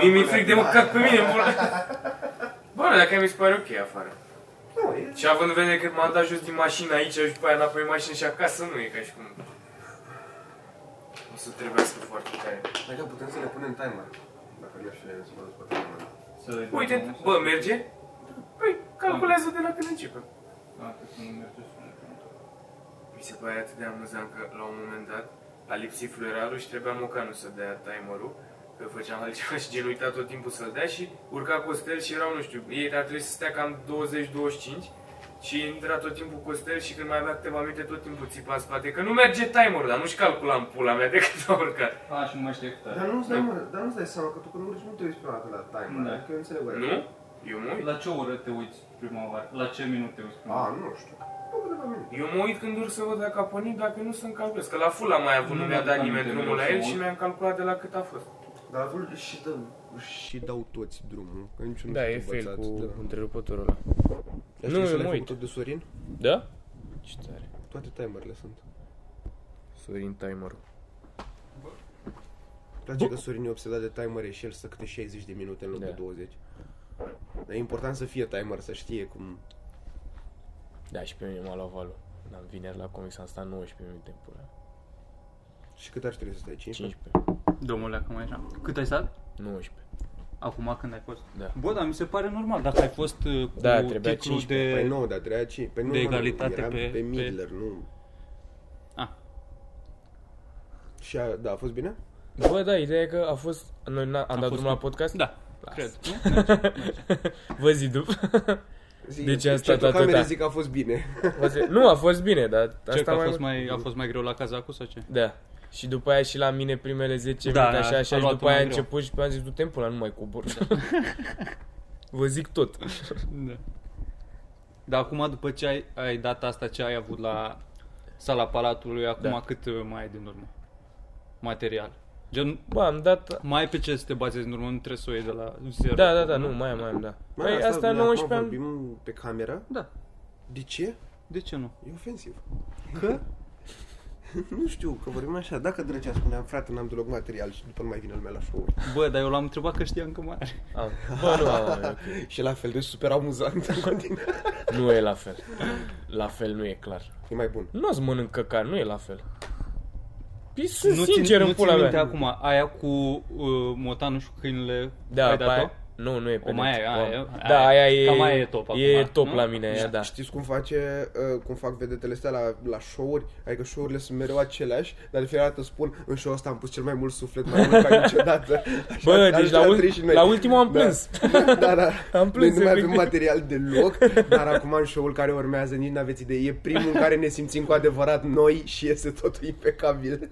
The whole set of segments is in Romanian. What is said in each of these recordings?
Mie mi-e până fric de la- măcar pe mine, bă. Bă, dacă mi se pare ok afară. Nu, e... Și având în vedere că m-am dat jos din mașină aici și după aia înapoi în mașină și acasă, nu e ca și cum... O să trebuiască foarte tare. Dacă putem să le punem timer. Dacă le-aș fi să mă duc pe timer. Să le Uite, dăm bă, să- merge? Păi, calculează de la când începem. Da, cred că nu merge sunetul. Mi se pare atât de amuzant că la un moment dat a lipsit fluierarul și trebuia mocanul să dea timerul că făceam altceva și gen uita tot timpul să-l dea și urca Costel și erau, nu știu, ei ar trebui să stea cam 20-25 și intra tot timpul Costel și când mai avea câteva minute tot timpul țipa în spate că nu merge timerul, dar nu-și calculam pula mea de cât a urcat. A, și nu mai știu cât Dar are. nu-ți dai, mă, dar nu-ți dai seama că tu când urci nu te uiți prima dată la timer. Da. Adică eu înțeleg oare. Nu? Eu mă uit. La ce oră te uiți prima oară? La ce minut te uiți prima A, oară? nu știu. Nu câteva minute. Eu mă uit când urc să văd dacă a pornit, dacă nu să-mi calculez. Că la full am mai avut, Nu nu mi-a mi-aduc dat aminte nimeni drumul mereu la să el mă și uit. mi-am calculat de la cât a fost. Dar la fel și, dă, și dau toți drumul. Că niciunul Da, nu e s-a fail învățat, cu da. întrerupătorul ăla. Dar Nu, știi să eu le-ai mă făcut uit. tot de Sorin? Da? Ce tare. Toate timerele sunt. Sorin timerul. Place că Sorin e obsedat de timere și el stă câte 60 de minute în loc Da. de 20. Dar e important să fie timer, să știe cum... Da, și pe mine m-a luat valul. Am vineri la comics, am stat 19 minute în pula. Și cât ar trebui să stai? 15? 15. Domnule, acum așa. Cât ai stat? 19. Acum când ai fost? Da. Bă, dar mi se pare normal. Dacă ai fost uh, cu Da, trebuia titlul 15. de... Păi nu, dar trebuia 5. Păi nu, de mă, egalitate eram pe- pe, pe- Midler, nu... Ah. Și a, da, a fost bine? Bă, da, ideea e că a fost... Noi n- am dat fost drumul la cu- podcast? Da, Las. cred. Nu? Merge, merge. Vă zi după. Zi, De ce am ce stat pe camere atâta? zic că a fost bine. Vă zi- nu, a fost bine, dar Ce, asta că a mai... fost mai, a fost mai greu la cazacul sau ce? Da. Și după aia și la mine primele 10 Da, minute da, așa, a așa și luat după mai aia a greu. început și pe am zis, du-te în pula, nu mai cobor. Vă zic tot. Da. Dar acum, după ce ai, ai dat asta, ce ai avut la sala Palatului, acum Da. cât uh, mai ai din urmă? Material. Gen, Bă, am dat... mai ai pe ce să te bazezi în urmă, nu trebuie să o iei de la zero. Da, da, da, nu, mai am, mai am, da. Mă, Păi asta noi 19 acum am... vorbim pe cameră. Da. De ce? De ce nu? E ofensiv. Că? nu știu, că vorbim așa. Dacă drăgea spuneam, frate, n-am deloc material și după nu mai vine lumea la show Bă, dar eu l-am întrebat că știam că mai are. Am. Bă, nu am, am, ok. Și la fel de super amuzant în continuare. Nu e la fel. La fel nu e clar. E mai bun. Nu o-ți mănânc căcar, nu e la fel. Păi sunt nu sincer țin, în nu pula țin minte mea. acum, aia cu uh, motanul și cu câinile, Da, ai pe dat-o? aia, nu, nu e pe O mai net. ai, O- aia, Da, aia- aia e, cam aia e top e acum, top nu? la mine, aia, da. Știți cum face, uh, cum fac vedetele astea la, la show-uri? Adică show-urile sunt mereu aceleași, dar de fiecare dată spun, în show ăsta am pus cel mai mult suflet, mai mult ca niciodată. Așa, Bă, așa deci la, am ul- trăit și noi. la ultimul am Da. plâns. Da, da. Am plâns, Noi nu mai efectiv. avem material deloc, dar acum în show-ul care urmează nici n-aveți idee. E primul în care ne simțim cu adevărat noi și iese totul impecabil.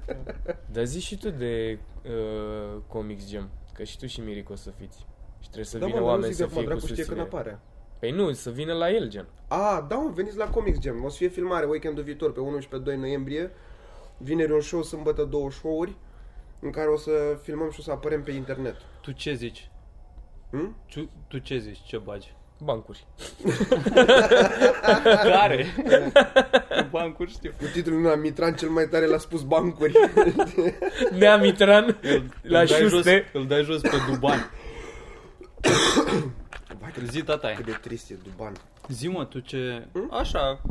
Dar zi și tu de uh, Comics Gem, că și tu și Miric o să fiți. Și trebuie să Da, vină mă, dar nu oameni zic să de fie fapt, cu dracu știe când susținere. apare. Păi nu, să vină la el, gen. A, da, mă, veniți la Comics Jam. O să fie filmare weekendul viitor, pe 1 și pe 2 noiembrie. Vineri un show, sâmbătă două show-uri, în care o să filmăm și o să apărem pe internet. Tu ce zici? Hm? Tu, tu ce zici? Ce bagi? Bancuri. Care? Bancuri știu. Cu titlul meu, Mitran cel mai tare l-a spus bancuri. Nea Mitran la îl dai jos, șuste. îl dai jos pe Duban. Vai, cât, Zi tata cât de trist e Duban. Zi mă, tu ce... Așa,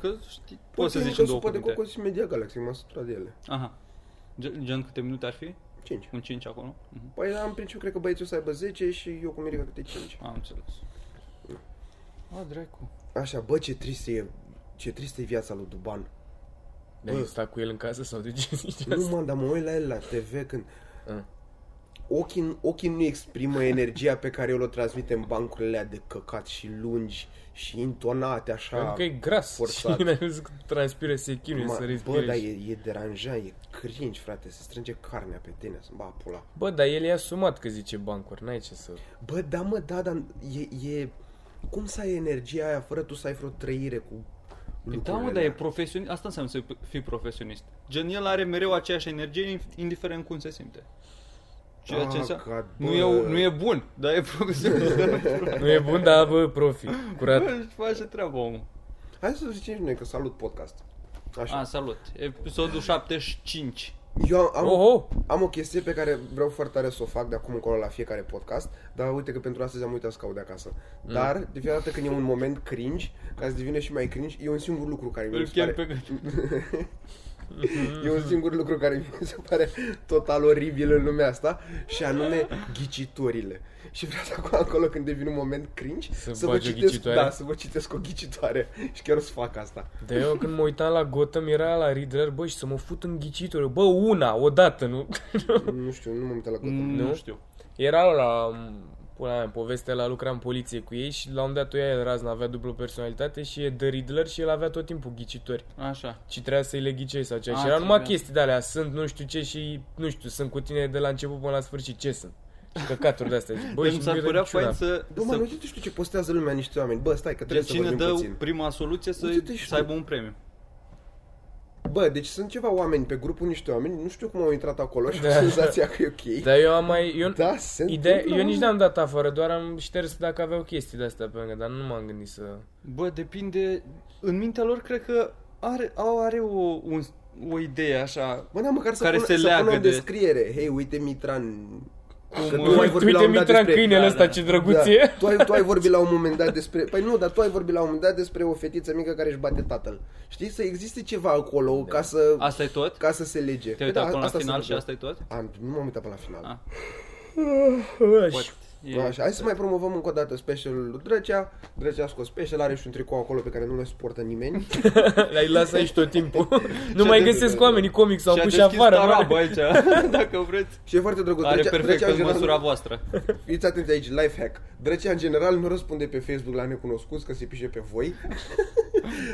că știi, Păi, poți să zici că în două supă de cuvinte. cocos și Media Galaxy, m-am săturat de ele. Aha. Gen, gen câte minute ar fi? 5. Un 5 acolo? Mhm. Păi, în principiu, cred că băieții o să aibă 10 și eu cu Mirica câte 5. Am înțeles. A, dracu. Așa, bă, ce trist e, ce tristă e viața lui Duban. Dar Bă. ai stat cu el în casă sau de ce zici Nu, asta? mă, dar mă uit la el la TV când... Ah. Ochii, ochii nu exprimă energia pe care el o transmite în bancurile alea de căcat și lungi și intonate așa. Pentru că e gras forțat. și n-ai văzut că transpire, se chinuie Ma- să bă, respire. dar și- e, e deranjant, e cringe, frate, se strânge carnea pe tine, să-mi ba pula. Bă, dar el e asumat că zice bancuri, n-ai ce să... Bă, da, mă, da, dar e, e... Cum să ai energia aia fără tu să ai vreo trăire cu Păi da, lucrurile mă, dar e alea? profesionist. Asta înseamnă să fii profesionist. Gen, el are mereu aceeași energie, indiferent cum se simte. Ceea ce Ah, înseamnă... God, Nu bă. e, nu e bun, dar e profesionist. Nu e bun, dar bă, profi. Curat. Bă, își face treaba omul. Hai să zicem și noi că salut podcast. Așa. A, salut. Episodul 75. Eu am, am, Oh, oh. am o chestie pe care vreau foarte tare să o fac de acum încolo la fiecare podcast, dar uite că pentru astăzi am uitat să caut de acasă. Mm. Dar, de fiecare dată când e un moment cringe, ca să devine și mai cringe, e un singur lucru care mi Îl se chem pare... pe gât. E un singur lucru care mi se pare total oribil în lumea asta și anume ghicitorile. Și vreau să acum acolo când devine un moment cringe Să să, vă bagi o citesc, ghicitoare? da, să vă citesc o ghicitoare și chiar o să fac asta. Dar eu când mă uitam la Gotham era la Riddler, bă, și să mă fut în ghicitori. Bă, una, odată, nu? nu știu, nu m-am uitat la Gotham. Nu Nu? știu. Era la pula mea, în povestea la lucra în poliție cu ei și la un moment dat o ia el razna, avea dublu personalitate și e The Riddler și el avea tot timpul ghicitori. Așa. Și trebuia să-i le ghicești sau ceva. A, și erau numai trebuia. chestii de alea, sunt nu știu ce și nu știu, sunt cu tine de la început până la sfârșit, ce sunt? Și căcaturi de astea. Și, Bă, Deci și mi s-ar nu părea era fain niciuna. să... Bă, mă, să nu uite știu ce postează lumea niște oameni. Bă, stai că trebuie de să cine vorbim dă puțin. prima soluție să, Uite-te și să tu. aibă un premiu. Bă, deci sunt ceva oameni pe grupul niște oameni, nu știu cum au intrat acolo și Da. da. senzația că e ok. Dar eu am mai... Eu, Da, se Ideea, întâmplă, eu nici mă. n-am dat afară, doar am șters dacă aveau chestii de astea pe lângă, dar nu m-am gândit să... Bă, depinde... În mintea lor cred că are, au, are o, un, o idee așa... Bă, da, măcar să, care pună, se să leagă pună în de- descriere. Hei, uite Mitran. Că Cum, tu ai Uite, vorbit la uite un moment dat Mitran, despre... câinele Da, ăsta, da. ce drăguț e. Da, tu, ai, tu ai vorbit la un moment dat despre... Păi nu, dar tu ai vorbit la un moment dat despre o fetiță mică care își bate tatăl. Știi? Să existe ceva acolo ca să... Asta e tot? Ca să se lege. Te-ai Păi uitat da, până la asta se final și întâmplă. asta e tot? A, nu m-am uitat până la final. A. Așa. Poate. E- Așa, hai să mai promovăm încă o dată specialul lui Drăcea. Drăcea a scos special, are și un tricou acolo pe care nu le suportă nimeni. L-ai las aici tot timpul. nu Și-a mai deschis- găsesc oamenii comics, s-au Și-a pus și deschis afară. tarabă mă. aici, dacă vreți. Și e foarte drăguț. Are Drăcea- perfect Drăcea, în în general, măsura voastră. Fiți atenți aici, life hack. Drăcea în general nu răspunde pe Facebook la necunoscuți că se pișe pe voi.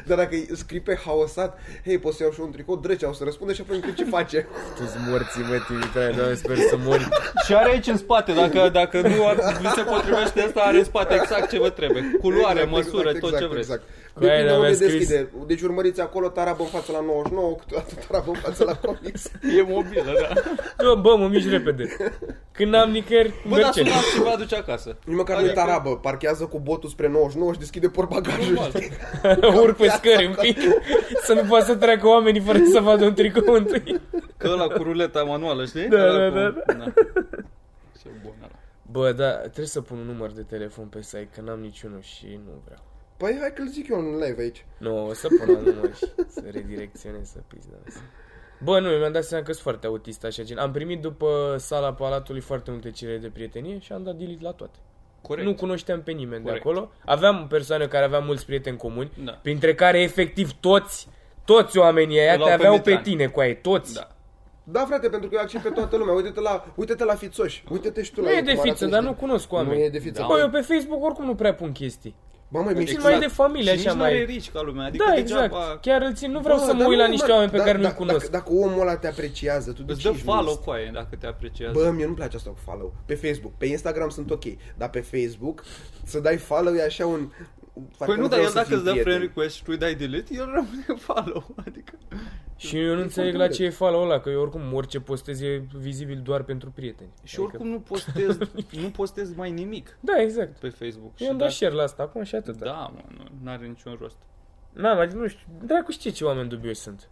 Dar dacă îi scrii pe haosat, hei, poți să iau și un tricou, Drăcea o să răspunde și apoi întreb ce face. Tu-ți morții, mă, Timitrae, doamne, sper să mori. Și are aici în spate, dacă, dacă nu ar, vi se potrivește asta, are în spate exact ce vă trebuie. Culoare, Exact, măsură, exact, tot exact, ce vreți. Exact. Cu aia Depinde mi-a unde scris- deschide. Deci urmăriți acolo tarabă în față la 99, câteodată tarabă în față la comics. E mobilă, da. Bă, bă, mă mici repede. Când n-am nicăieri, Bă, dar merge. sunați și vă aduce acasă. Nici măcar nu Adică- tarabă, parchează cu botul spre 99 și deschide portbagajul. Normal. știi? Urc pe scări un pic. Să nu poată să treacă oamenii fără să vadă un tricou întâi. Că ăla cu ruleta manuală, știi? Da, Ăla da, cu... da, Ce bun ăla. Bă, da, trebuie să pun un număr de telefon pe site, că n-am niciunul și nu vreau. Păi hai că-l zic eu în live aici. Nu, o să pun un număr și să redirecționez, să pizda asta. Bă, nu, mi-am dat seama că sunt foarte autist așa gen. Am primit după sala palatului foarte multe cereri de prietenie și am dat delete la toate. Corect. Nu cunoșteam pe nimeni Corect. de acolo. Aveam persoane care aveau mulți prieteni comuni, Da. printre care efectiv toți, toți oamenii aia Îl au te pe aveau pe Mitran. tine cu ei, toți. Da. Da, frate, pentru că eu accept pe toată lumea. Uite-te la, uite-te la fițoși. Uite-te și tu Nu la e ei, de cum arată fiță, dar niște- nu cunosc Nu oameni. e de fiță. Da. Bă, eu pe Facebook oricum nu prea pun chestii. Bă, măi, Îl mi țin exact. mai de familie, și așa nici n-are mai... rici ca lumea. Adică Da, degeaba exact. Chiar îl țin. Nu vreau Bă, să mă dar uit la nu, niște mă, oameni pe da- care nu-i dacă- cunosc. Dacă, dacă omul ăla te apreciază, tu de Îți ce dă ești follow list? cu aia dacă te apreciază. Bă, mie nu-mi place asta cu follow. Pe Facebook. Pe Instagram sunt ok. Dar pe Facebook, să dai follow e așa un... Păi nu, dar vreau el să dacă fim îți dă prieteni. friend request și tu îi dai delete, el rămâne follow. Adică... Și eu nu înțeleg la ce e follow ăla, că eu oricum orice postez e vizibil doar pentru prieteni. Și oricum nu postez, nu postez mai nimic Da, exact. pe Facebook. Eu am Și dat dacă- share la asta acum și atât. Da, mă, nu are niciun rost. N-am, adică nu știu, dracu știe ce oameni dubioși sunt.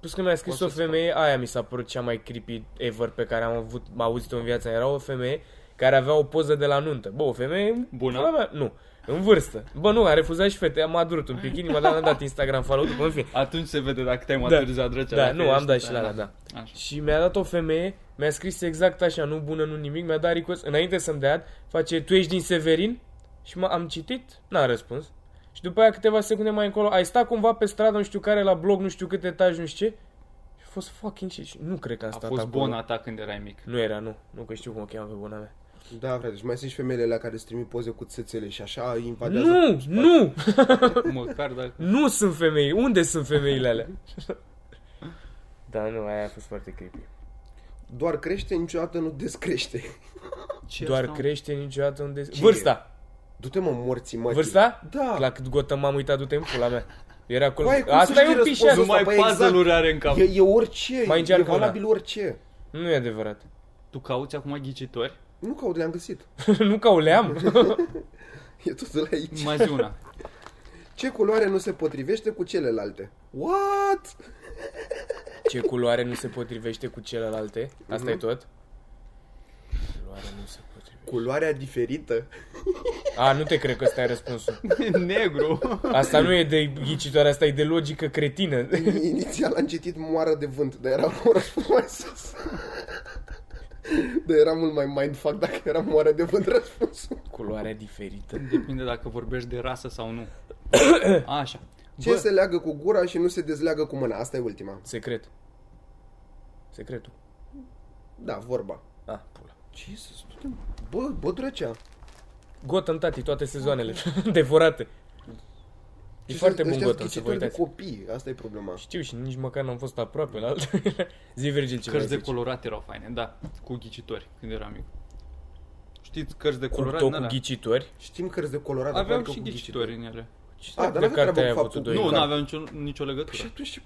Plus că mi-a scris O o să femeie, aia mi s-a părut cea mai creepy ever pe care am avut, am auzit-o în viața mea. Era o femeie care avea o poză de la nuntă. Bă, o femeie... Bună? pula Mea, nu, în vârstă. Bă, nu, a refuzat și fete, am adurut un pic inima, dar n-am dat Instagram follow după în fine. Atunci se vede dacă te-ai Da. maturizat drăcea. Da, dacă nu, am ești- dat și la ala, da. Așa. Și mi-a dat o femeie, mi-a scris exact așa, nu bună, nu nimic, mi-a dat request, înainte să-mi dea, face, tu ești din Severin? Și m- am citit, n-a răspuns. Și după aia câteva secunde mai încolo, ai stat cumva pe stradă, nu știu care, la blog, nu știu câte etaj, nu știu ce? Și a fost fucking shit. Și nu cred că am A stat fost acolo. bona ta când erai mic. Nu era, nu. Nu că știu cum o cheamă pe bona mea. Da, frate, și mai sunt și femeile alea care îți trimit poze cu țâțele și așa invadează... Nu, nu! Măcar dacă... Nu sunt femei. Unde sunt femeile alea? da, nu, aia a fost foarte creepy. Doar crește, niciodată nu descrește. Ce Doar asta? crește niciodată unde... Ce Vârsta! Du-te mă morții, mă. Vârsta? Da. La cât gotă m-am uitat, du-te în pula mea. Era acolo. Băi, cum Asta să e știi un pic și răspunsul Nu mai Păi exact. puzzle-uri are în cap. E, e orice, Mai e încearcă una. valabil orice. Nu e adevărat. Tu cauți acum ghicitori? Nu caut, le-am găsit. nu ca o leam. E totul aici. Mai zi una. Ce culoare nu se potrivește cu celelalte? What? Ce culoare nu se potrivește cu celelalte? Asta e tot? Culoare nu se potrivește. Culoarea diferită? A, nu te cred că ăsta e răspunsul. Negru. Asta nu e de ghicitoare, asta e de logică cretină. Inițial am citit moară de vânt, dar era un răspuns mai sus. Dar era mult mai mindfuck dacă era moară de vânt răspunsul. Culoarea diferită. Depinde dacă vorbești de rasă sau nu. Așa. Ce Bă, se leagă cu gura și nu se dezleagă cu mâna? Asta e ultima. Secret. Secretul. Da, vorba. Ah, pula. Jesus, du-te, bă, bă, drăcea. Gotham, tati, toate sezoanele. Devorate. E Ce foarte sunt bun ăștia Gotham, să vă ghicitori de uitați. copii, asta e problema. Știu și nici măcar n-am fost aproape la altele. Zi, Virgil, ce vrei cărți de zici? colorat erau faine, da, cu ghicitori când eram mic. Știți cărți de Cu colorat? tot din cu alea? ghicitori. Știm cărți de colorat, dar Aveam parcă și cu ghicitori în ele. Ce A, dar de n-avea carte treabă ai cu avut tu faptul doi? Nu, card. nu aveam nicio, nicio legătură. Și atunci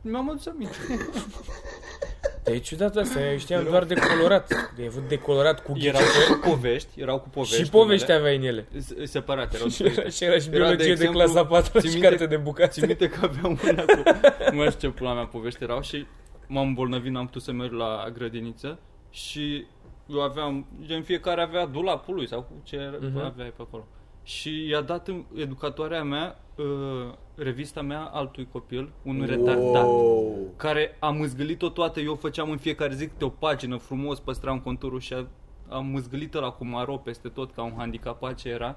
Mi-am adus aminte. Dar e ciudat asta, eu știam doar de colorat. Ai avut de colorat cu Erau ghicitori. cu povești, erau cu povești. Și povești unele. aveai în ele. S- Separate, erau Și era, diferite. și era și Era, de biologie de, exemplu, clasa 4 ții și minte- carte de bucate. Țin minte că aveam una cu... Nu mai știu ce pula mea povești erau și m-am îmbolnăvit, n-am putut să merg la grădiniță și eu aveam, gen fiecare avea dulapul lui sau cu ce Mhm. uh-huh. aveai pe acolo. Și i-a dat în educatoarea mea uh, revista mea altui copil, un retardat Wow. care am mâzgălit-o toată, eu făceam în fiecare zi câte o pagină frumos, păstram conturul și a- am mâzgălit la cu maro peste tot ca un handicapat ce era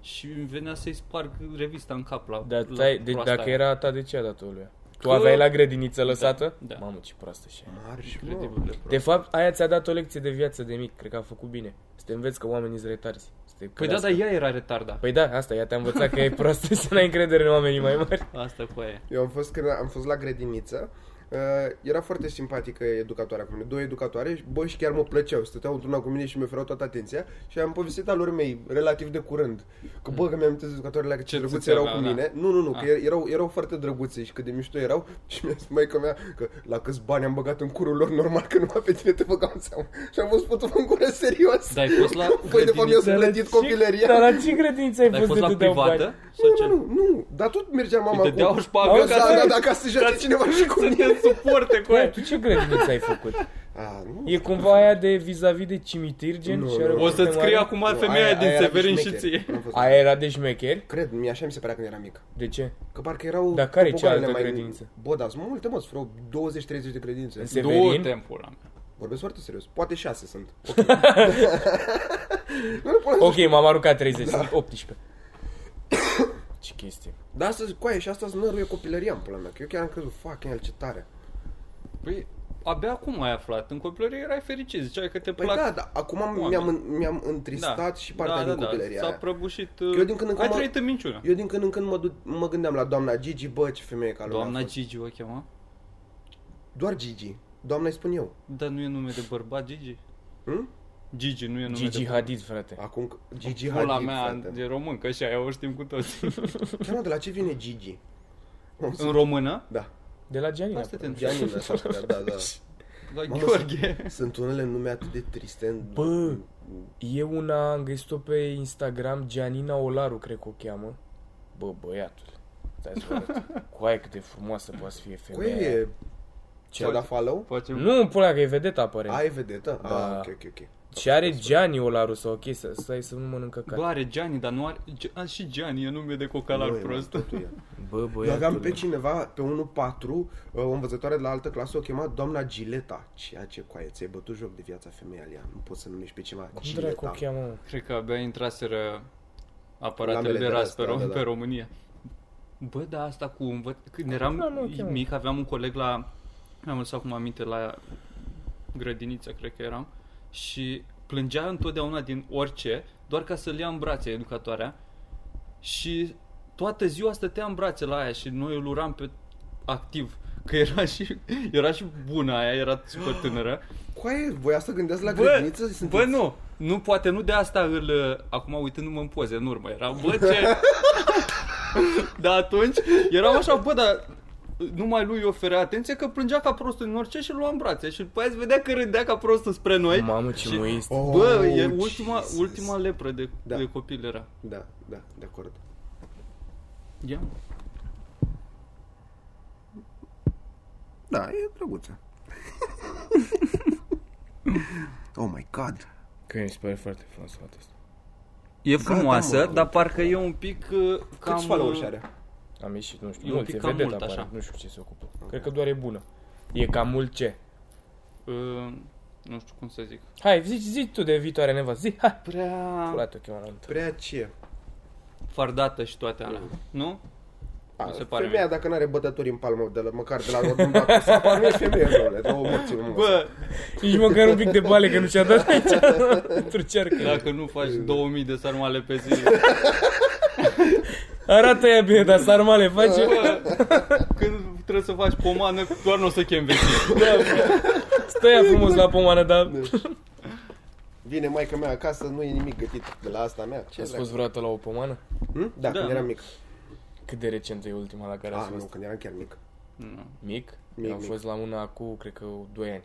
și îmi venea să-i sparg revista în cap la, Dar la stai, de, proasta dacă aia. era a ta, de ce a dat-o lui? Tu Că- aveai la grădiniță lăsată? da. Mamă, ce proastă și aia. Marș, mă. Incredibil de prost. De fapt, aia ți-a dat o lecție de viață de mic. Cred că a făcut bine. Să te înveți că oamenii sunt retarzi. Să te Păi da, crească. dar ea era retarda. Păi da, asta, ea te-a învățat că e proastă să n-ai încredere în oamenii mai mari. Asta cu aia. Eu am fost, când am fost la grădiniță, uh, era foarte simpatică educatoarea cu mine, două educatoare, și, bă, și chiar mă plăceau, stăteau într-una cu mine și mi oferau toată atenția și am povestit al lor mei, relativ de curând, că bă, că mi-am amintit educatoarele alea, că ce Ce drăguțe țâțe erau aveau, cu da. mine. Nu, nu, nu, că Ah. erau, erau foarte drăguțe și cât de mișto erau și mi-a spus maica mea că la câți bani am băgat în curul lor, normal că numai pe tine te băgam în seamă. Și am fost putut în gură serios. Dar ai fost la Păi de fapt mi-a grădiniță? plătit copilăria. Dar la ce grădiniță ai Dar ai fost fost de la te dădeau privată? bani? Sau Nu, ce? nu, nu, dar tot mergea mama Îi dădeau cu... șpagă Auzi, ca Da, să, da, da, ca să joace cineva și cu să mine. Ne suporte cu Băi, aia. tu ce grădiniță ai făcut? A, nu. E cumva aia de vis-a-vis de cimitir, gen? Nu, și nu. are O O foarte să-ți mare? scrie acum Nu, femeia aia- din aia era de Severin și șmecheri. ție. N-am fost- Aia era de șmecheri? Cred, mi așa mi se părea când eram mic. De ce? Că parcă erau Dar care e topoganele cealaltă grădiniță? Bă, dar sunt multe, mă, sunt vreo 20-30 de credințe. În Două Severin? tempul la mea. Vorbesc foarte serios. Poate 6 sunt. Ok. nu, nu, până Ok, m-am aruncat 30, sunt 18. Ce chestie. Dar astăzi, coaie, și asta năruie copilăria în pula mea. Că eu chiar am crezut, fuck, el ce tare. Păi, abia acum ai aflat. În copilărie erai fericit. Ziceai că te Păi plac da, da, acum oameni. mi-am, mi-am întristat și partea din copilăria S-a aia. prăbușit... Eu din când în ai când mă- trăit în minciună. Eu din când în când mă, du- mă gândeam la doamna Gigi, bă, ce femeie ca lumea Doamna a fost. Gigi o chema? Doar Gigi. Doamna îi spun eu. Dar nu e nume de bărbat Gigi? Hm? Gigi nu e nume Gigi de Hadid, frate. Acum, Gigi Pula Hadid, mea frate. e româncă și aia o știm cu toți. Chiar mă, de la ce vine Gigi? în română? Da. De la Gianina. Asta te Gianina, sau da, da, da. La Mamă, Gheorghe. Sunt unele nume atât de triste. în- Bă. E una, am găsit-o pe Instagram, Gianina Olaru, cred că o cheamă. Bă, băiatul. Stai să vă arăt. Cu aia cât de frumoasă poate să fie Cu femeia. e... Ce Ce da follow? Facem... Nu, în pula că e vedetă aparent. Ai vedetă? Da. Ah, ok, ok, ok. Și are Gianni Olaru sau o chestie. Stai să nu mănâncă cat. Bă, are Gianni, dar nu are... G- A, și Gianni e nume de cocalar Nu, e, prost. mă, totul e. Bă, Eu băiatul. aveam pe cineva, pe 1-4, o învățătoare de la altă clasă, o chema doamna Gileta. Ceea ce coaie, ți-ai bătut joc de viața femeia Nu poți să numești pe cineva Cum dracu o Gileta. cheamă, mă? Cred că abia intraseră aparatele Lamele de de ras pe, astea, Rom- da, da. pe România. Bă, da, asta cu învăț... Când eram Da, nu, cheamă. mic, aveam un coleg la... Mi-am lăsat acum aminte la grădiniță, cred că eram. Și plângea întotdeauna din orice, doar ca să-l ia în brațe educatoarea. Și toată ziua stătea în brațe la aia și noi îl uram pe activ. Că era și, era și bună aia, era super tânără. Coaie, voia să gândeați la Bă, grădiniță? bă, nu, nu, poate nu de asta îl... uh, Acum uitându-mă în poze în urmă, era, bă, ce... dar atunci eram așa, bă, dar numai lui îi oferea atenție că plângea ca prostul din orice și îl lua în brațe și după aia se vedea că râdea ca prostul spre noi. Mamă, ce Și- muist. Oh, Bă, e ultima, Jesus. ultima lepră de, Da. de copil era. Da, da, de acord. Ia. Da, e drăguță. oh my god. Că mi se pare foarte frumos fata asta. E Gata, frumoasă, mă. dar parcă e un pic uh, cam... Câți followers are? Am ieșit, nu știu, E un mulți, pic e cam vedetă mult, apare, așa. nu știu cu ce se ocupă. Cred că doar e bună. E cam mult ce? Uh, nu știu cum să zic. Hai, zici, zici tu de viitoare nevastă, zi, hai! Prea Culată, chema la întâi. Prea ce? fardată și toate alea, nu? A, Mi se pare femeia mie. dacă n-are bătători în palmă, de la, măcar de la ordul dat, să par, nu e femeie, domnule, două morți în Bă, Nici măcar un pic de bale că nu și-a dat aici pentru cearcă. dacă nu faci 2000 de sarmale pe zi, Arată ea bine, dar sarmale face. bă, când trebuie să faci pomană, doar nu o să chem vecini. Stă ea frumos la pomană, dar... Vine maica mea acasă, nu e nimic gătit de la asta mea. Ce Ați dracu? fost vreodată la o pomană? Hm? Da, Da, când eram mă. mic. Cât de recent e ultima la care ați Ah, nu, fost? când eram chiar mic. Nu. Mic? Mic, Am mic. fost la una cu, cred că, 2 ani.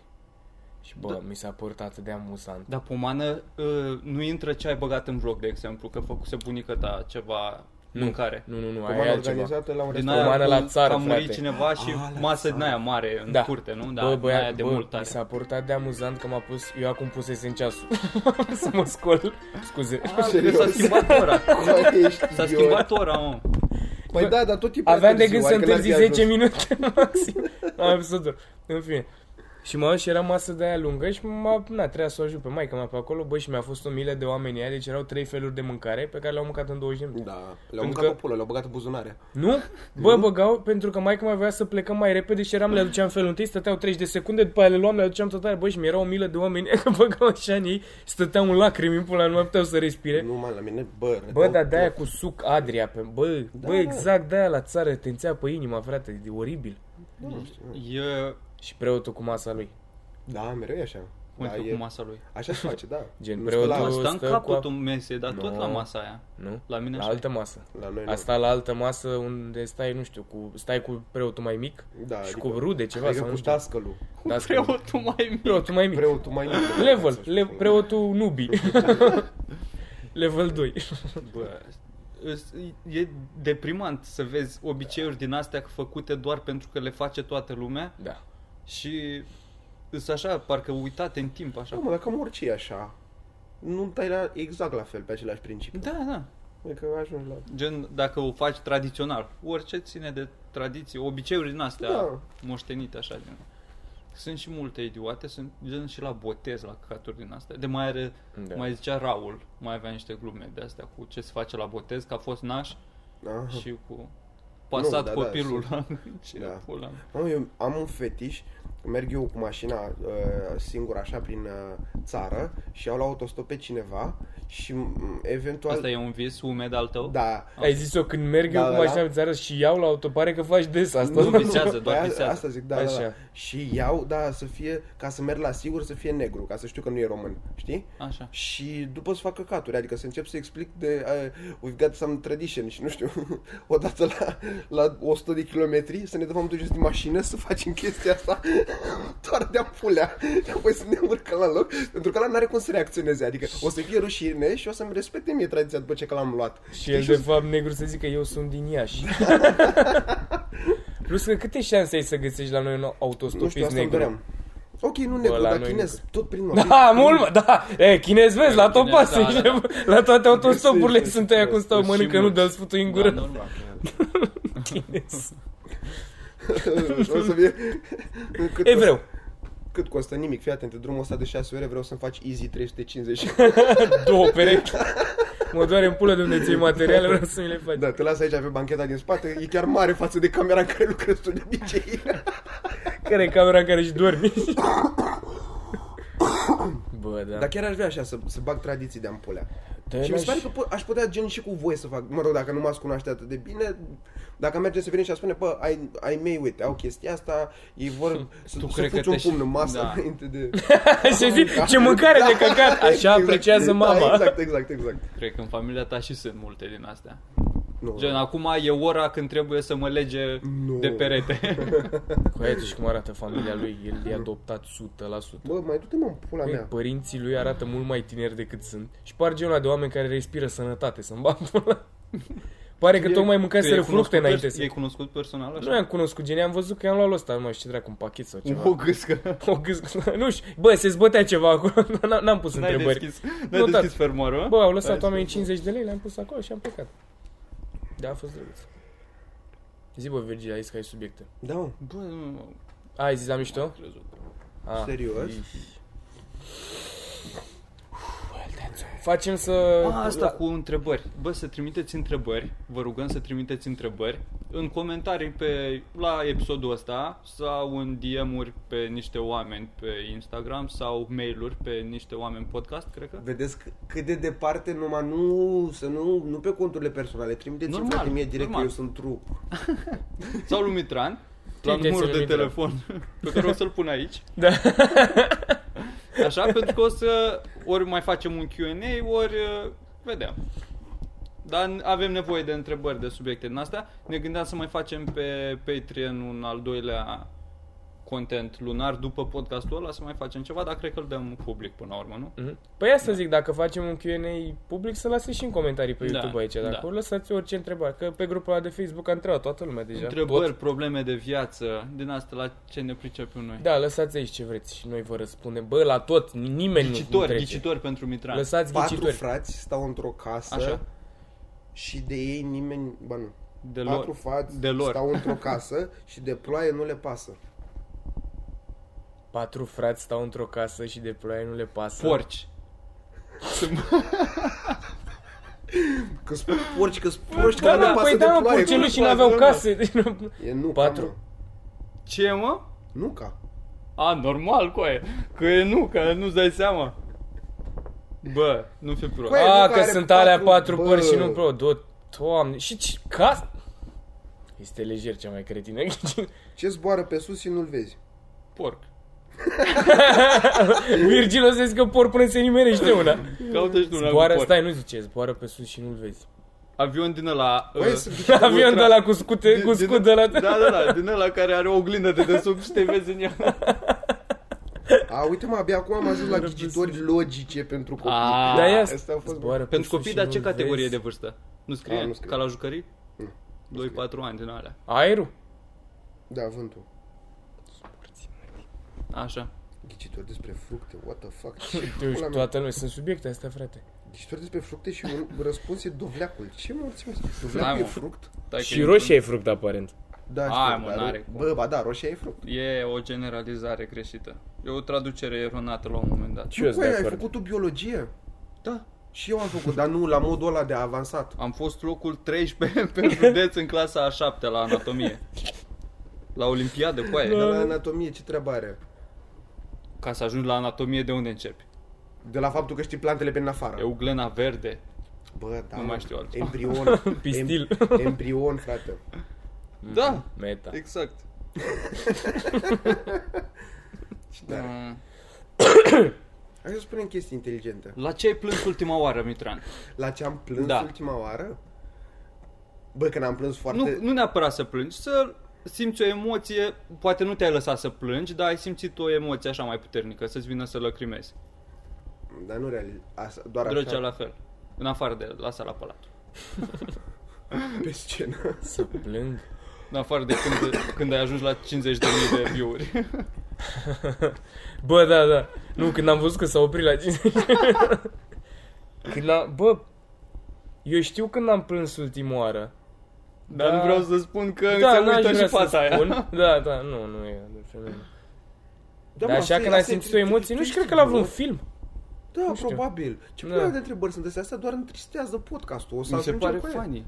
Și bă, mi s-a părut atât de amuzant. Dar pomană uh, nu intră ce ai băgat în vlog, de exemplu, că făcuse bunica ta ceva Nu. mâncare. Nu, nu, nu, aia e Comană altceva. organizată la un Din restaurant. Pomană la cu- țară, că a murit frate. cineva și Ah, la masă din țară. aia mare, în Da. curte, nu? Da, bă, din băiat, aia de bă, mult mi tare. s-a părut atât de amuzant că m-a pus, eu acum pusesem ceasul să mă scol. Scuze. Ah, Serios? s-a schimbat ora. Bă, ești S-a idiot. schimbat ora, mă. Păi da, dar tot timpul Aveam de târziu, gând să adică n-ar întârzi fi 10 ajuns. minute maxim. Am episodul. În fine. Și mă și era masă de aia lungă și m-a, na, trebuia să o ajut pe maica mea pe acolo, bă, și mi-a fost o milă de oameni aia, deci erau trei feluri de mâncare pe care le-au mâncat în 20 de minute. Da, le-au Pentru mâncat că- pe pulă, le-au băgat în buzunare. Nu? Bă, băgau, pentru că maica mai voia să plecăm mai repede și eram, le aduceam felul întâi, stăteau 30 de secunde, după aia le luam, le aduceam tot aia, bă, și mi-era o milă de oameni că băgau așa în ei, stăteau în lacrimi în pula, nu mai puteau să respire. Nu, mai la mine, bă, Bă, rădeau dar de-aia tot. cu suc Adria, pe, bă, Da, bă, mă. exact de-aia la țară te înțea pe inima, frate, e oribil. Nu știu. E Și preotul cu masa lui. Da, mereu e așa. cum Da, da, e, cu masa lui. așa se face, da. Gen, Nu preotul- stă la, Tu Stă în stă cu capătul ap- mesei, dar tot Nu. la masa aia. Nu? La mine La așa. altă masă. la noi nu. Asta la altă masă unde stai, nu știu, cu, stai cu preotul mai mic da, și cu rude ceva adică sau cu nu știu. dascălul. Da, Preotul mai mic. Preotul mai mic. Preotul mai mic. Level, Să le, spun. preotul nubi. Level 2. Bă, îs- e deprimant să vezi obiceiuri din astea făcute doar pentru că le face toată lumea Da. Și îs așa, parcă uitate în timp, așa. Da, mă, dacă orice e așa, nu tai la, exact la fel, pe același principiu. Da, da. Adică ajungi la... Gen, dacă o faci tradițional, orice ține de tradiție, obiceiuri din astea Da. moștenite așa. Gen. Sunt și multe idiote, sunt gen și la botez, la căcaturi din astea. De mai are, Da. mai zicea Raul, mai avea niște glume de astea cu ce se face la botez, că a fost naș Aha. și cu pasat Nu, da, da, copilul sunt- la ce da. pula mea. Mă, eu am un fetiș, merg eu cu mașina uh, singur așa prin uh, țară și iau la autostop pe cineva și m- eventual... Asta e un vis umed al tău? Da, Ai zis-o când merg eu Da, cu da, mașina da. pe țară și iau la auto, pare că faci des asta. Nu visează, doar Păi a- visează. Asta zic, da, da, Așa. da. Și iau, da, să fie, ca să merg la sigur, să fie negru, ca să știu că nu e român, știi? Așa. Și după să fac căcaturi, adică să încep să explic de uh, we've got some tradition și nu știu, odată la, la 100 de kilometri să ne dăm amândoi jos din mașină să facem chestia asta doar de-a pulea și apoi să ne urcăm la loc, pentru că ăla n-are cum să reacționeze, adică o să fie rușine și o să-mi respecte mie tradiția după ce că l-am luat. Și el de fapt negru să zică eu sunt din Iași. Plus că câte șanse ai să găsești la noi un Nu știu, autostopist asta îmi negru? doream. Ok, nu negru, la dar noi chinez, negru. tot prin Da, mult, mă, da. E, chinez vezi, la Chinez, topas, da, da, la toate autostopurile Găsești, sunt aia cum stau, Și mănâncă, nu mulți. dă-l sfutul în gură. Da, normal. Chinez. o să fie... Cât Evreu. Cât costă? Nimic, fii atent, drumul ăsta de 6 ore vreau să-mi faci easy 350. Două perechi. Mă doare în pulă de unde ți materiale, vreau să mi le faci. Da, te las aici pe bancheta din spate, e chiar mare față de camera în care lucrezi tu de obicei. Care e camera în care și dormi? Bă, da. Dar chiar aș vrea așa să, să bag tradiții de ampulea. Da, și mi se n-aș- pare că po- aș putea gen și cu voi să fac, mă rog, dacă nu m-ați cunoaște atât de bine, dacă mergem să venim și a spune, bă, ai, ai mei, uite, au chestia asta, ei vor să, Tu să cred că fugi un te- pumn în masă da. înainte de... Și zic, ce mâncare de căcat, așa Exact, apreciază da, mama. exact, exact, exact. Cred că în familia ta și sunt multe din astea. Nu. Gen, acum e ora când trebuie să mă lege Nu. de perete. Cu aia și cum arată familia lui, el e adoptat 100%. Bă, mai du-te mă în pula Băi, mea. părinții lui arată mult mai tineri decât sunt și par genul ăla de oameni care respiră sănătate, să-mi bag pula. Pare că tocmai mâncaseră E fructe cunoscut înainte pers- să... E cunoscut personal așa? Nu i-am cunoscut gen, am văzut că i-am luat la ăsta, nu mai știu ce dracu, un pachet sau ceva. O gâscă. O gâscă, nu știu, bă, se zbătea ceva acolo, n- n-am pus N-ai întrebări. deschis, Nu, n-ai da. deschis fermoarul, Bă, au lăsat Hai să oamenii vedem. 50 de lei, le-am pus acolo și am plecat. Da, a fost drăguț. Zi, bă, Virgil, ai zis că ai subiecte. Da, mă. Bă, nu, Ai zis la mișto? am crezut. Ah. Serios? Facem să... A, asta cu întrebări. Bă, să trimiteți întrebări. Vă rugăm să trimiteți întrebări în comentarii pe, la episodul ăsta sau în DM-uri pe niște oameni pe Instagram sau mail-uri pe niște oameni podcast, cred că. Vedeți c- cât de departe, numai nu, să nu, nu pe conturile personale, trimiteți-mi Normal, frate mie direct normal. că eu sunt true. Sau lui Mitran, la Trimiteți-l numărul de lui Mitran. telefon pe care o să-l pun aici. Da. Așa, pentru că o să ori mai facem un Q&A, ori uh, vedem. Dar avem nevoie de întrebări de subiecte din astea. Ne gândeam să mai facem pe Patreon un al doilea content lunar după podcastul ăla, să mai facem ceva, dar cred că îl dăm public până la urmă, nu? Mhm. Păi asta zic, dacă facem un Q&A public, să lase și în comentarii pe Da, YouTube aici. Dacă da. ori lăsați orice întrebare, că pe grupul ăla de Facebook a întrebat toată lumea deja. Întrebări, Tot. probleme de viață, din astea la ce ne pricepem noi. Da, lăsați aici ce vreți și noi vă răspundem. Bă, la tot, nimeni nu Ghicitori, trece. ghicitori pentru Mitran. Lăsați Patru ghicitori. frați stau într-o casă Așa. și de ei nimeni, bă nu, de patru lor. frați de lor. stau într-o casă și de ploaie nu le pasă. Patru frați stau într-o casă și de ploaie nu le pasă. Porci. Că sunt porci, că sunt proști, Da, că nu le da, pasă păi de da, mă, ploaie. porcelușii nu le n-aveau pasă, case. Deci nu... mă. E nu Patru? Mă. Ce, mă? Nu ca. A, normal, coaie. Că e nu, că nu-ți dai seama. Bă, nu fi prost. Coaie, A, nu, că că are sunt alea patru, patru bă. pări și nu pro. Do, doamne. Și ce? Ca? Este lejer cea mai cretină. Ce zboară pe sus și nu-l vezi? Porc. Virgil o să zică por până se nimerește una. Caută și tu un Zboară, porc. stai, nu zice, zboară pe sus și nu-l vezi. Avion din ăla... Băi, uh, sunt Avion de la cu, scute, cu din- scut de la... Da, da, da, din ăla care are o oglindă de desubt și te vezi în ea. A, uite mă, abia acum am ajuns la ghicitori logice pentru copii. A, Da, ia Asta a fost Zboară pe Pentru sus copii, și dar ce nu-l categorie vezi. de vârstă? Nu scrie? A, nu scrie. Ca la jucării? Nu, 2-4 ani din alea. Aerul? Da, vântul. Așa. Ghicitori despre fructe, what the fuck? Ce Tu pula știi, mea? toată lumea, sunt subiecte astea, frate. Ghicitori despre fructe și un răspuns e dovleacul. Ce morți mă? Hai, Dovleacul e mă. fruct? Stai că Și e- roșia e fruct, aparent. Da, Hai, știu, mă, dar- n-are cum. Bă, ba da, roșia e fruct. E o generalizare greșită. E o traducere eronată la un moment dat. Și eu sunt Băi, de ai acord. făcut tu biologie? Da. Și eu am făcut, dar nu la modul ăla de avansat. Am fost locul 13 pe județ în clasa a 7 la anatomie. La olimpiadă, cu aia. Dar la anatomie ce treabă are? Ca să ajungi la anatomie, de unde începi? De la faptul că știi plantele pe în afară. Euglena verde. Bă, da, Nu mă. mai știu altceva. Embrion. Pistil. Em- embrion, frate. Da, Meta. exact. Da. Mm. Hai să spunem chestii inteligente. La ce ai plâns ultima oară, Mitran? La ce am plâns Da. ultima oară? Bă, când am plâns foarte... Nu, nu neapărat să plângi, să simți o emoție, poate nu te-ai lăsat să plângi, dar ai simțit o emoție așa mai puternică, să-ți vină să lăcrimezi. Dar nu real, asta, doar Drăcea așa, la fel. În afară de la sala Palat. pe scenă. Să plâng. În afară de când, când ai ajuns la 50.000 de view-uri. Bă, da, da. Nu, când am văzut că s-a oprit la 50. când am... Bă, eu știu când am plâns ultima oară. Dar Da. nu vreau să spun că da, se n-aș uită vrea și fata să aia. spun. Da, da, nu, nu e de femeie. Da, Dar mă, așa asta e- când ai asta e simțit o tri- emoție, tri- nu știu, tri- cred că la vreun tri- film. Da, Nu știu. probabil. Ce Da. da. de întrebări sunt astea? Astea doar întristează podcastul. O să Mi se ajungem pare cu ele. funny.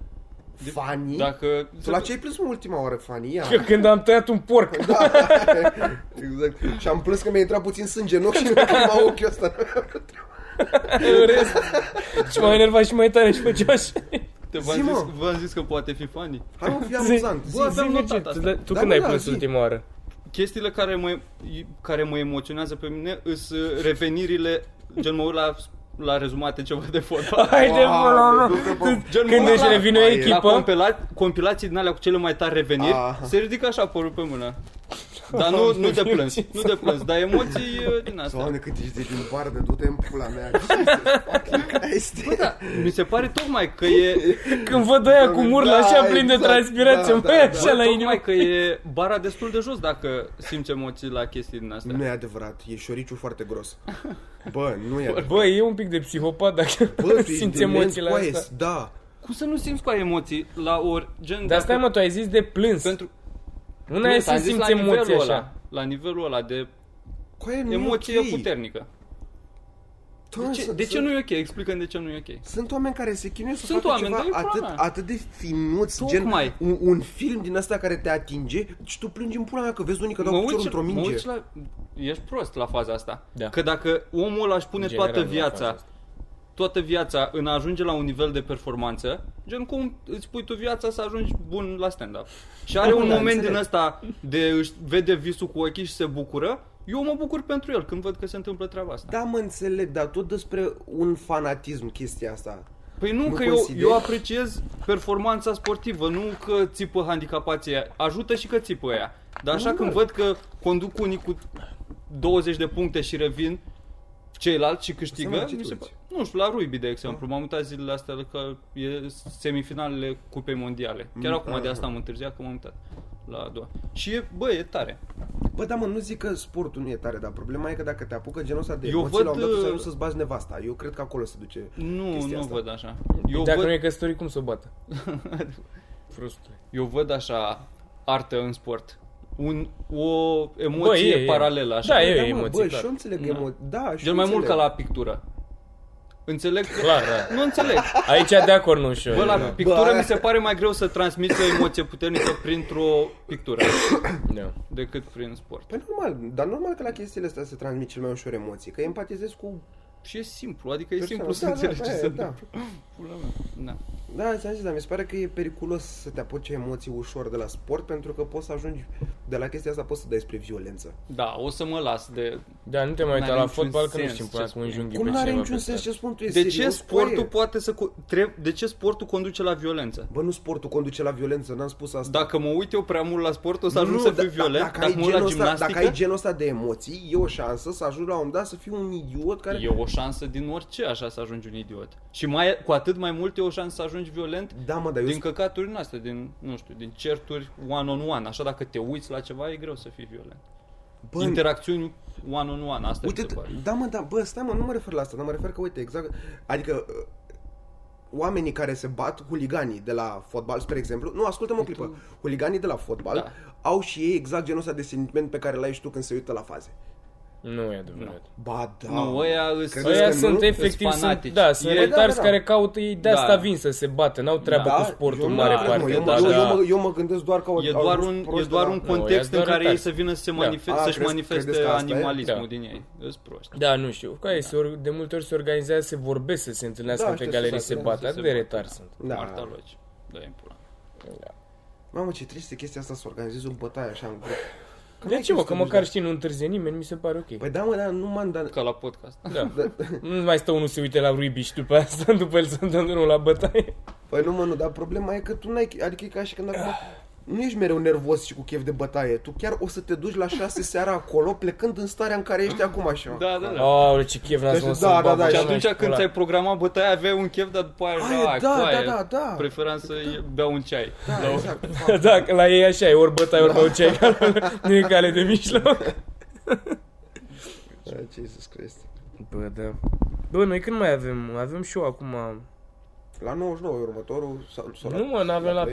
Funny? Dacă... Tu la ce ai plâns mă ultima oară, Fanny? Ia. Că când am tăiat un porc. Da, exact. Și am plâns că mi-a intrat puțin sânge în ochi și mi-a prima ochiul ăsta. În rest. Și m-a enervat și mai tare și făcea așa. Te v-am Zi, mă. zis, v-am zis că poate fi funny. Hai mă, fii Zi, amuzant. zi, Bă, zi, aveam Virgil, notat tu, asta. da- tu Da, când mă, ai da, plâns zi. ultima oară? Chestiile care mă, care mă emoționează pe mine sunt revenirile, gen mă uit la la rezumate ce văd de fotbal. Hai de pula mea. du-te, bă. Gen, Când mă, își la- revine o la La echipă, compila- compilații din alea cu cele mai tari reveniri, Ah. se ridică așa părul pe mână. Dar nu, nu de plâns, nu de plâns, dar emoții uh, din astea. Doamne, cât ești de din bardă, du-te în pula mea. Jesus fucking Christ. Bă, da, mi se pare tocmai că e când văd aia cu murla Da, așa plin de exact, transpirație, da, mai da, așa da. la inimă. tocmai că e bara destul de jos dacă simți emoții la chestii din astea. Nu e adevărat, e șoriciu foarte gros. Bă, nu e adevărat. Bă, e un pic de psihopat dacă Bă, tu ești simți dement, emoțiile coaie, astea. Da. Cum să nu simți cu ai emoții la ori gen Dar stai mă, tu ai zis de plâns. pentru Una e Plâns, să am zis simți la nivelul emoții ăla, așa. La nivelul ăla de Coaie, nu e emoție ok. puternică. De Doamne, ce, sunt- de ce sunt- nu e ok? Explică de ce nu e ok. Sunt oameni care se chinuie să Sunt facă oameni, ceva dar e atât, pula mea. atât de finuț, Tocmai. gen un, un film din asta care te atinge și tu plângi în pula mea că vezi unii că dau Mă piciorul uiți, într-o mă minge. uiți la... Ești prost la faza asta. Da. Că dacă omul ăla își pune General, toată la viața, faza asta. Toată viața în a ajunge la un nivel de performanță, gen cum îți pui tu viața să ajungi bun la stand-up. Și are Da, un da, moment înțeleg. din ăsta de își vede visul cu ochii și se bucură, eu mă bucur pentru el când văd că se întâmplă treaba asta. Da, mă înțeleg, dar tot despre un fanatism chestia asta. Păi nu, Nu că eu, consideri? eu apreciez performanța sportivă, nu că țipă handicapații aia. Ajută și că țipă aia. Dar așa Normal. când văd că conduc unii cu 20 de puncte și revin ceilalți și câștigă, Seama ce mi se tu pa- uiți. Nu știu, la rugby, de exemplu, m-am uitat zilele astea că e semifinalele Cupei Mondiale. Chiar Mm, acum de asta aha. am întârziat că m-am uitat la a doua. Și e, bă, e tare. Bă, da, mă, nu zic că sportul nu e tare, dar problema e că dacă te apucă genul ăsta de Eu emoții, văd, la un dat tu să uh, ajungi să-ți bați nevasta. Eu cred că acolo se duce Nu, chestia nu asta. văd așa. Eu Dacă văd, nu e căsătorit, cum să o bată? Frustră. eu văd așa artă în sport. Un, o emoție Bă, e, e. paralelă așa. Da, e, da, mă, emoții, Bă, clar. și eu înțeleg Da. emo- Da, și Cel eu mai mult înțeleg. ca la pictură. Înțeleg că... Clar, da. Nu înțeleg. Aici de acord nu știu. Bă, la da. pictură Bă, mi se pare mai greu să transmiți o emoție puternică printr-o pictură Da. decât prin sport. Păi normal, dar normal că la chestiile astea se transmit cel mai ușor emoții, că empatizezi cu... Și e simplu, adică e Persoana. simplu să Da, înțelegi da, ce da, se da. întâmplă. Pula mea. Da. Da, ți-am zis, dar mi se pare că e periculos să te apuci emoții ușor de la sport, pentru că poți să ajungi, de la chestia asta poți să dai spre violență. Da, o să mă las de... Da, nu te mai uita N-are la niciun fotbal că nu sens știm ce până acum spui. înjunghi Cum pe nu are cineva niciun pe sens stradă. ce spun tu? E De ce serios, sportul coaie? poate să... co- Treb... De ce sportul conduce la violență? Bă, nu sportul conduce la violență, n-am spus asta. Dacă mă uit eu prea mult la sport, o să ajung Nu, să da- fiu da- violent. Dacă, Dacă ai mă uit la genul ăsta, gimnastică, dacă ai genul ăsta de emoții, e o șansă să ajungi la un moment dat să fii un idiot care... e o șansă din orice așa să ajungi un idiot. Și mai, cu atât mai mult e o șansă să ajungi violent Da, mă, dar eu din căcaturi din astea, din, nu știu, din certuri one-on-one. Așa dacă te uiți la ceva, e greu să fii violent. Bă, Interacțiuni one-on-one, asta Uite, mi se pare. da mă, da, bă, stai mă, nu mă refer la asta, dar mă refer că, uite, exact, adică uh, oamenii care se bat, huliganii de la fotbal, spre exemplu, nu, ascultă-mă o clipă, huliganii de la fotbal Da. au și ei exact genul ăsta de sentiment pe care l-ai și tu când se uită la faze. Nu e adevărat. Ba, da. Nu, ăia îs- Credeți Ăia că sunt nu? efectiv, Îs sunt, fanatici. da, sunt E- retarzi da, da, da. care caută ei de asta Da. vin să se bată, n-au treabă Da, cu sportul eu în nu mare cred, parte. mă, eu, da, mă, da. eu, mă, eu mă gândesc doar că au E au doar ajuns un, proști e doar de la- un Nu, context ea în doar care ei retarzi. să vină să se Da. manifeste, A, să-și crezi- manifeste credeți că asta e? animalismul Da. din ei. Îs proști. Da, nu știu. Ca se or, de multe ori se organizează, se vorbesc, să se întâlnească Da, între știu, galerii, știu, se da, bată. să Atât se de bată. retari sunt. Da. Marta Loci. Da, în pula. Mamă, ce triste chestia asta să organizezi o bătaie așa în grup. Că De n-ai ce, chef mă? să Că te duci măcar la- știi, nu întârzie nimeni, mi se pare ok. Păi da, mă, dar nu m-am dat... Ca la podcast. Da. Nu mai stă unul să se uite la rugby și după asta, după el să dă drumul la bătaie. Păi nu, mă, nu, dar problema e că tu n-ai... Adică e ca și când acum... Nu ești mereu nervos și cu chef de bătaie. Tu chiar o să te duci la 6 seara acolo, plecând în starea în care ești acum așa. Da, da, da. Aoleu, ce chef n-a Deci, să da, să da, babă, da, Și și așa, atunci mai când ăla. ți-ai programat bătaia, aveai un chef, dar după aia, Aia, da, da, coaie, da, da, da. Preferam să beau un ceai. Da, La o- exact. Da, că la ei așa e, ori bătaie, ori băuceai, nu e cale de mijloc. Da, Jesus Christ. Bă, da. Bă, noi când mai avem? Avem show acum... La 99 e următorul. Sau, sau Nu mă, n-avem la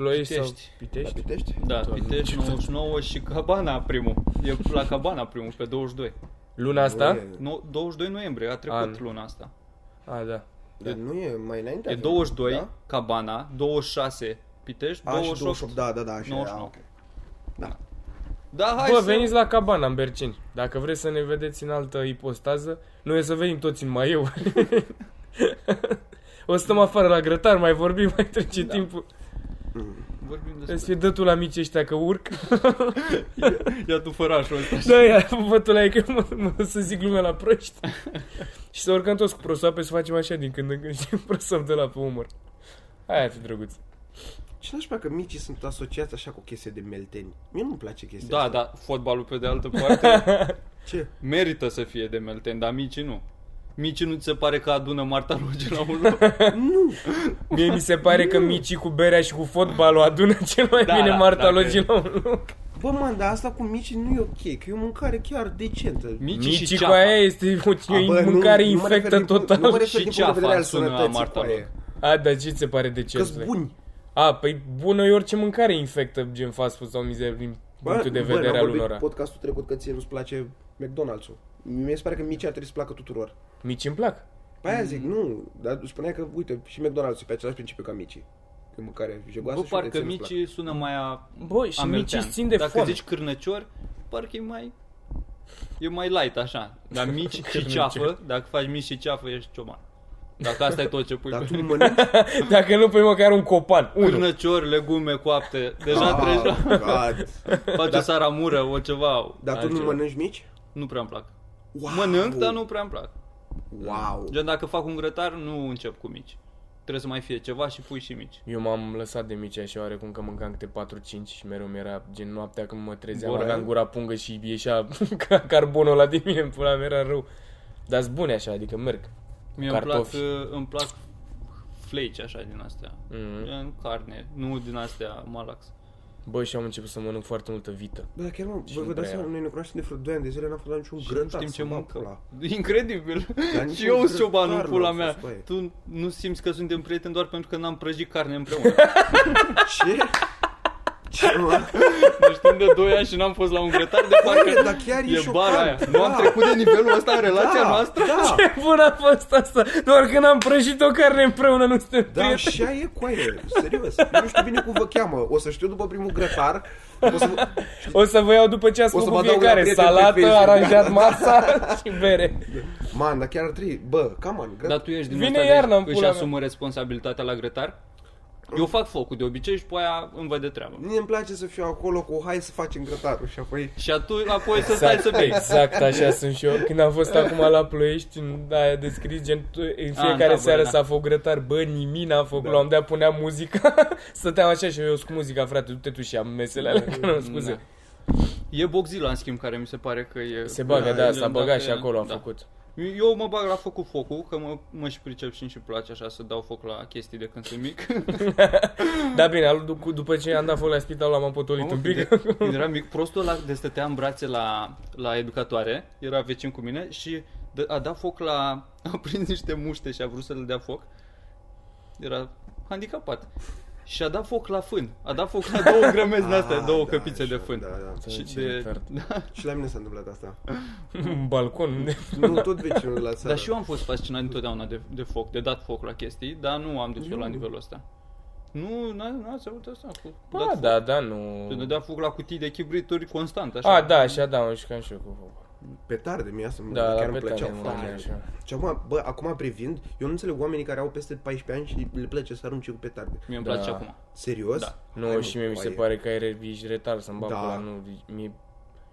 Ploiești? Pl- Ploiești sau Pitești. La Pitești? Pitești? Da, Doamne, Pitești 99 și Cabana primul. E la Cabana primul, pe 22. Luna asta? Nu e, No, 22 noiembrie, a trecut An. luna asta. A, da. dar nu e mai înainte? E avem, 22 Da? Cabana, 26 Pitești, A, și 28. 28, da, da, da, așa 99. e, ok. Da. Da, hai Bă, să... veniți la cabana în Berceni. Dacă vreți să ne vedeți în altă ipostază, noi o să venim toți în maieu. o să stăm afară la grătar, mai vorbim, mai trece Da. timpul. Vorbim Îți despre... fie dă tu la mici ăștia că urc. Ia tu fărașul ăsta. Da, ia, bă, tu la ei că mă, mă, să zic lumea la proști. și să urcăm toți cu prosoape să facem așa din când în când și prosop de la pe umăr. Aia ar fi drăguț. Ce n-aș că micii sunt asociați așa cu chestii de melteni. Mie nu-mi place chestia Da, asta. da, fotbalul pe de altă parte Ce? merită să fie de melten, dar micii nu. Micii nu ți se pare că adună Marta Roge la un loc? Nu! Mie mi se pare că micii cu berea și cu fotbalul adună cel mai Da, bine da, martalogii la un loc. Bă, man, dar asta cu micii nu e ok, că e o mâncare chiar decentă. Micii, și Micii cu ceafa. aia este o, A, bă, o nu- mâncare nu mă refer infectă din punct- total. Nu mă refer Și din punct de vedere al ceafa sună la sănătății, Marta coaie. Loc. A, dar ce ți se pare de ce? Că-s buni. A, păi bună e orice mâncare infectă, gen fast food sau mizerie din punctul de bă, vedere am al vorbit unora. podcastul trecut că ție nu-ți place McDonald's-ul. Mie se pare că micii ar trebui să placă tuturor. Mici îmi plac. Pe aia zic, nu, dar spuneai că, uite, și McDonald's e pe același principiu ca micii. E mâncare jegoasă Bă, și parcă uite, ție nu-ți micii sună mai a... Bă, și micii ameltean. țin de Dacă foame. zici cârnăciori, parcă e mai... E mai light așa. Dar mici și Cârnăciori. ceafă, dacă faci mici și ceafă, ești cioman. Dacă asta e tot ce pui Dar pe tu nu mănânci? Dacă nu pui măcar un copan, unul. Cârnăciori, legume coapte, deja Ah, treci la... God. Face saramură, o ceva. Dar tu nu altceva. mănânci mici? Nu prea îmi plac. Wow. Mănânc, dar nu prea îmi plac. Wow. Gen, dacă fac un grătar, nu încep cu mici. Trebuie să mai fie ceva și pui și mici. Eu m-am lăsat de mici așa oarecum că mâncam câte 4-5 și mereu mi-era gen noaptea când mă trezeam, Gura aveam aia? gura pungă și ieșea ca carbonul ăla din mine, în pula mea era rău. Dar bune așa, adică merg. Mie îmi plac, Cartofi. uh, îmi plac flake așa din astea. Mhm. Gen carne, nu din astea malax. Bă, și am început să mănânc foarte multă vită. Bă, dar chiar mă, Și vă, nu vă dați prea. seama, noi ne cunoaștem de vreo 2 ani de zile, n-am fost la niciun Și grătar. nu știm ce să-mi bag mâncăm. pula. Incredibil. Dar nici și eu un sunt ciobanul în grătar pula n-am mea. fost, băi. Tu nu simți că suntem prieteni doar pentru că n-am prăjit carne împreună. Ce? Ce, mă? ne știm de 2 ani și n-am fost la un grătar de Bă, parcă dar chiar e e șocant. bara aia. Nu am Da. trecut de nivelul ăsta în relația da, noastră? Da, Ce bun a fost asta! Doar că n-am prăjit o carne împreună, nu suntem da, prieteni. așa e coaie, serios. Nu știu bine cum vă cheamă. O să știu după primul grătar. O să vă... O să vă iau după ce ați O să făcut vă adaug la fiecare. prieteni pe Salată, Facebook. aranjat masa și bere. Man, dar chiar ar trebui. Bă, come on, grătar. Dar tu ești din Vine ăsta iarna în de își pula mea. asumă responsabilitatea la grătar? Eu fac focul de obicei și pe aia îmi văd de treabă. Mie îmi place să fiu acolo cu hai să facem grătarul și apoi... Și atunci apoi să stai să bei. Exact așa sunt și eu. Când am fost acum la Ploiești, în aia descris, gen, tu- în fiecare tabără, seară da. s-a făcut grătar, bă, nimic n-am făcut, Da. la un dat puneam muzica, stăteam așa și eu, eu cu muzica, frate, du-te tu și am mesele alea, că nu, scuze. E Boxila, în schimb, care mi se pare că e... Se bagă, Da, da, el s-a dacă- băgat și acolo a da. făcut. Eu mă bag la făcut focul, că mă, mă și pricep și îmi și place așa să dau foc la chestii de când sunt mic. Da, bine, al- dup- după ce am dat foc la spital, l-am potolit Mamă, un pic. de- Când eram mic, prostul ăla de stătea în brațe la, la educatoare, era vecin cu mine și d- a dat foc la... a prins niște muște și a vrut să le dea foc. Era handicapat. Și a dat foc la fân. A dat foc la două grămezi din astea, Ah, două da, căpițe așa, de fân. Da, da. Și Ce de... infern. Da. Și la mine s-a întâmplat asta. Un balcon unde... Nu, tot vecinul la țară. Dar și eu am fost fascinat întotdeauna de, de foc, de dat foc la chestii, dar nu am dus eu la Nu. nivelul ăsta. Nu, n- n-ați avut asta cu Ba, dat foc. da, da, nu... Se dădea foc la cutii de chibrituri constant, așa. A, da, așa, da, mă jucam și eu cu foc. Petarde, mie asta Da, chiar la îmi petarde plăceau mă foarte gândeam mult. așa. Și acum, bă, acum privind, eu nu înțeleg oamenii care au peste 14 ani și le place să arunce cu petarde. Mie îmi Da. place acum. Serios? Da. Nu, Hai, mă, și mie mi se coaie. pare că ai re- ești retar să-mi bag Da. da. nu, mie,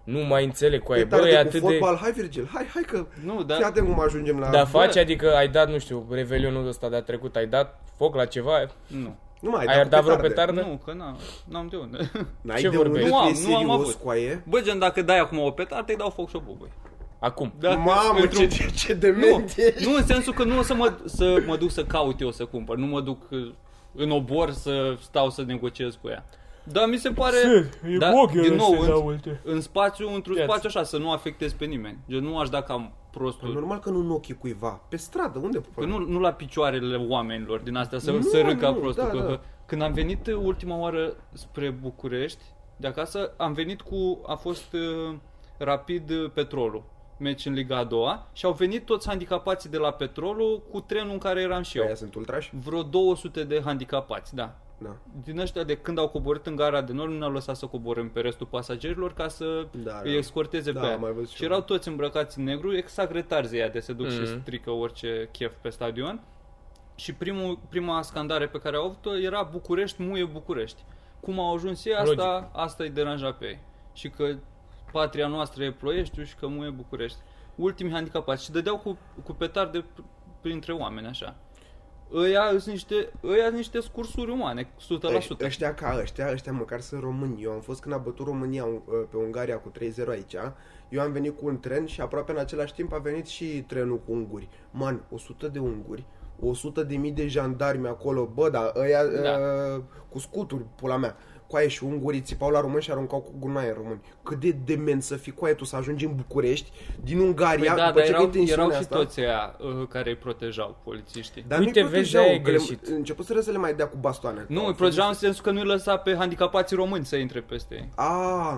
nu mai înțeleg cu aia, bă, Petarde e cu atât fotbal, hai Virgil, hai, hai că... Nu, Da. dar Fii atent cum ajungem la... de... Dar faci, adică ai dat, nu știu, revelionul ăsta de-a trecut, ai dat foc la ceva? nu. Nu mai, Ai dar cu dat vreo petarde. petardă? Nu, că n-am, n-am de unde. N-ai Ce de vorbești? unde, Nu am, tu e nu am serios, avut. coaie? Bă, gen, dacă dai acum o petardă, îi dau foc și o bubui. Acum. Da, Mamă, pentru- ce, ce, ce Nu, dement ești. nu în sensul că nu o să mă, să mă duc să caut eu să cumpăr, nu mă duc uh, în obor să stau să negociez cu ea. Dar mi se pare, e da, bog, din nou, în, uite. în spațiu, într-un Ia-ți. spațiu așa, să nu afectez pe nimeni. Gen, nu aș da cam Păi prostul. normal că nu în ochii cuiva. Pe stradă, unde? Că nu, nu la picioarele oamenilor din astea să, Nu, să râd ca nu, prostul. da, că, da. Când am venit ultima oară spre București, de acasă, am venit cu, a fost uh, rapid uh, petrolul, meci în Liga a doua și au venit toți handicapații de la petrolul cu trenul în care eram și eu. Aia sunt ultrași? Vreo 200 de handicapați, da. Da. Din ăștia de când au coborât în gara de nord, nu ne-au lăsat să coborâm pe restul pasagerilor ca să Da, îi da. escorteze Da, pe aia. am mai văzut și Și eu. erau toți îmbrăcați în negru, exact retarzii aia de se duc și Mhm. strică orice chef pe stadion. Și primul, prima scandare pe care au avut-o era București, muie București. cum au ajuns ei, Logic. asta, asta îi deranja pe ei. Și că patria noastră e Ploieștiul și că mu e București. Ultimii handicapați. Și dădeau cu, cu petarde pr- printre oameni, așa. Ăia sunt niște, ăia sunt niște scursuri umane, 100%. Ăș- Ăștia ca ăștia, ăștia măcar sunt români. Eu am fost când a bătut România uh, pe Ungaria cu 3-0 aici. Eu am venit cu un tren și aproape în același timp a venit și trenul cu unguri. Man, 100 de unguri, 100 de mii de jandarmi acolo, bă, dar ăia Da. uh, cu scuturi, pula mea. Coaie și ungurii țipau la români și aruncau cu gunoaie în români. Cât de dement să fii coaie tu să ajungi în București, din Ungaria, Păi da, după dar ce erau, că e tensiunea erau și asta. toți aia uh, care îi protejau, polițiștii. Dar Uite, nu-i vezi, protejau, aia e că le- greșit. Începuseră să le mai dea cu bastoane. Nu, Au îi protejau în sensul că nu îi lăsa pe handicapații români să intre peste ei. Ah,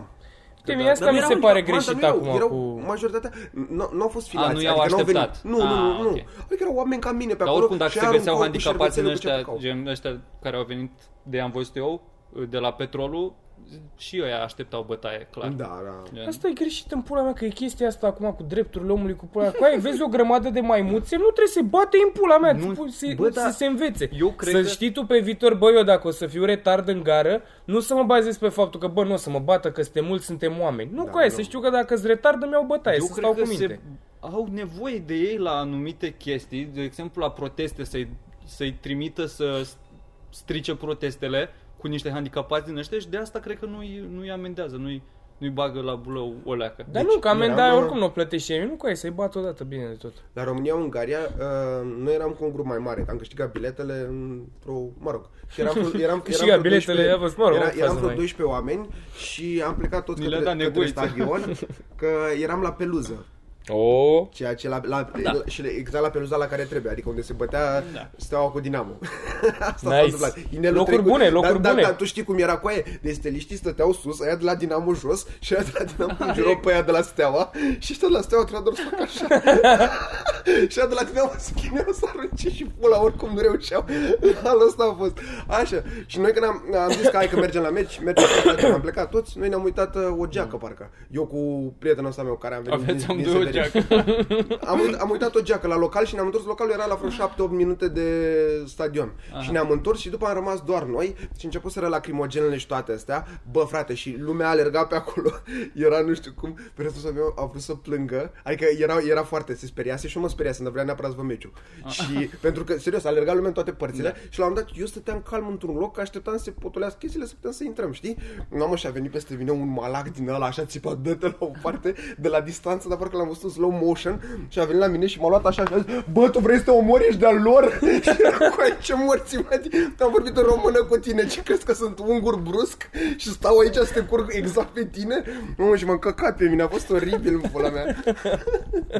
Uite, Da, mie asta dar mi erau se niște- pare man, dar greșit nu erau- acum erau, cu... Majoritatea nu, nu au fost filați. nu i-au adică n-au așteptat. Venit. Nu, nu, Ah, nu, nu. ok. Adică erau oameni ca mine pe Dar acolo oricum, dacă și se găseau aruncau cu handicapați în șervețele ăștia, cu ce gen ăștia care au venit de am văzut eu, de la petrolul, și ăia așteptau bătaie, clar. Da, da. Gen, Asta e greșit în pula mea, că e chestia asta acum cu drepturile omului, cu pula mea. Cu aia, vezi o grămadă de maimuțe, nu trebuie să-i bate în pula mea, Nu, nu, să, bă, să da. se învețe. Eu cred să că- știi tu pe viitor, bă, eu dacă o să fiu retard în gară, nu să mă bazez pe faptul că, bă, nu o să mă bată, că suntem mulți, suntem oameni. Nu, Da, cu aia, nu. să știu că dacă îți retard îmi iau bătaie, eu să cred stau că cu minte. se au nevoie de ei la anumite chestii, de exemplu la proteste, să-i, să-i trimită să strice protestele cu niște handicapați din ăștia și de asta cred că nu-i, nu-i amendează, nu-i, nu-i bagă la bulă o leacă. Dar Deci, nu, că amenda eram- oricum nu o plătești ei, nu cu aia, să-i bat odată bine de tot. La România-Ungaria, uh, noi eram cu un grup mai mare. Am câștigat biletele într-o, mă rog. Și eram, eram, eram Câștigat vreo biletele, 12 a fost, mă rog, era, o eram fază vreo mai- 12 oameni și am plecat toți Ni le-a către, dat către nevoiță. stadion, că eram la peluză. Oh, Ceea ce la, la, Da. la, și le- exact la peluza la care trebuie, adică unde se bătea Da. steaua cu Dinamo. Asta Nice. s-a întâmplat. Inelul Locuri bune, locuri dar, bune. Dar, dar tu știi cum era cu aia? Deci steliștii stăteau sus, aia de la Dinamo jos și aia de la Dinamo înjurau pe aia de la steaua și ăștia de la steaua trebuia doar să facă așa. și aia de la Dinamo se chineau să arunce și pula oricum nu reușeau. Halul ăsta a fost. Așa. Și noi când am, am zis că hai că mergem la meci, mergem la stadion, am plecat toți, noi ne-am uitat uh, o geacă parcă. Eu cu prietenul ăsta meu care am venit Aveți din, din amândoi o Severin. geacă. Am, uit- am uitat o geacă la local și ne-am întors localul, era la vreo 7-8 minute de stadion. Aha. Și ne-am întors și după am rămas doar noi și începuseră lacrimogenele și toate astea. Bă, frate, și lumea alerga pe acolo. Era nu știu cum, prietenul meu a vrut să plângă. Adică era, era foarte, se speriase și eu mă speriase, dar vrea neapărat să văd meciul. Și pentru că, serios, alerga lumea în toate părțile da. și la un moment dat eu stăteam calm într-un loc, că așteptam să se potolească chestiile să putem să intrăm, știi? Mamă, și a venit peste mine un malac din ăla, așa țipat, dă-te la o parte de la distanță, dar parcă l-am văzut în slow motion și a venit la mine și m-a luat așa și a zis, bă, tu vrei să te omori, ești de-al lor? și eram cu aici, ce morți, mă, am vorbit în română cu tine, ce crezi că sunt ungur brusc și stau aici să te curg exact pe tine? Mamă, și m-am căcat pe mine, a fost oribil în pula mea.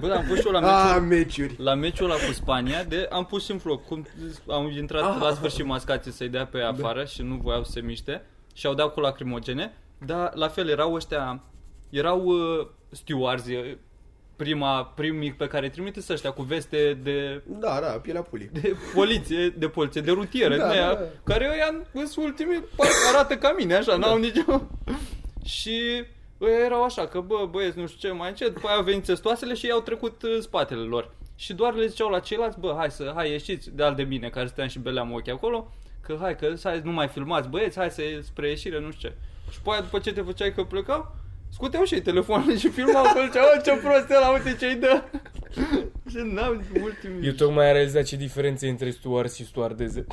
Bă, dar am fost și eu la meciul, Ah, meciuri. la meciul ăla cu Spania, de am pus și în floc. Cum au intrat Ah. la sfârșit mascații să-i dea pe ea afară și nu voiau să se miște și au dat cu lacrimogene, dar la fel erau ăștia, erau uh, stewards, uh, prima, primii pe care îi trimite ăștia cu veste de Da, da, pielea pulii. de poliție, de poliție, de rutieră, Da, da, aia, da. care ăia sunt ultimii, parcă arată ca mine, așa, n-au nicio... și ăia erau așa, că bă, băieți, nu știu ce, mai încet, după aia au venit testoasele și i-au trecut uh, spatele lor. Și doar le ziceau la ceilalți, bă, hai să, hai ieșiți de al de mine, care stăteam și beleam ochii acolo, că hai, că hai, nu mai filmați, băieți, hai să spre ieșire, nu știu ce. Și după aia, după ce te făceai că plecau, scuteau și ei telefonul și filmau că ziceau, "Bă, ce prost e ăla, uite ce-i dă. și n-am ultimii... Eu tocmai am realizat ce diferențe între stuard și stuardeze.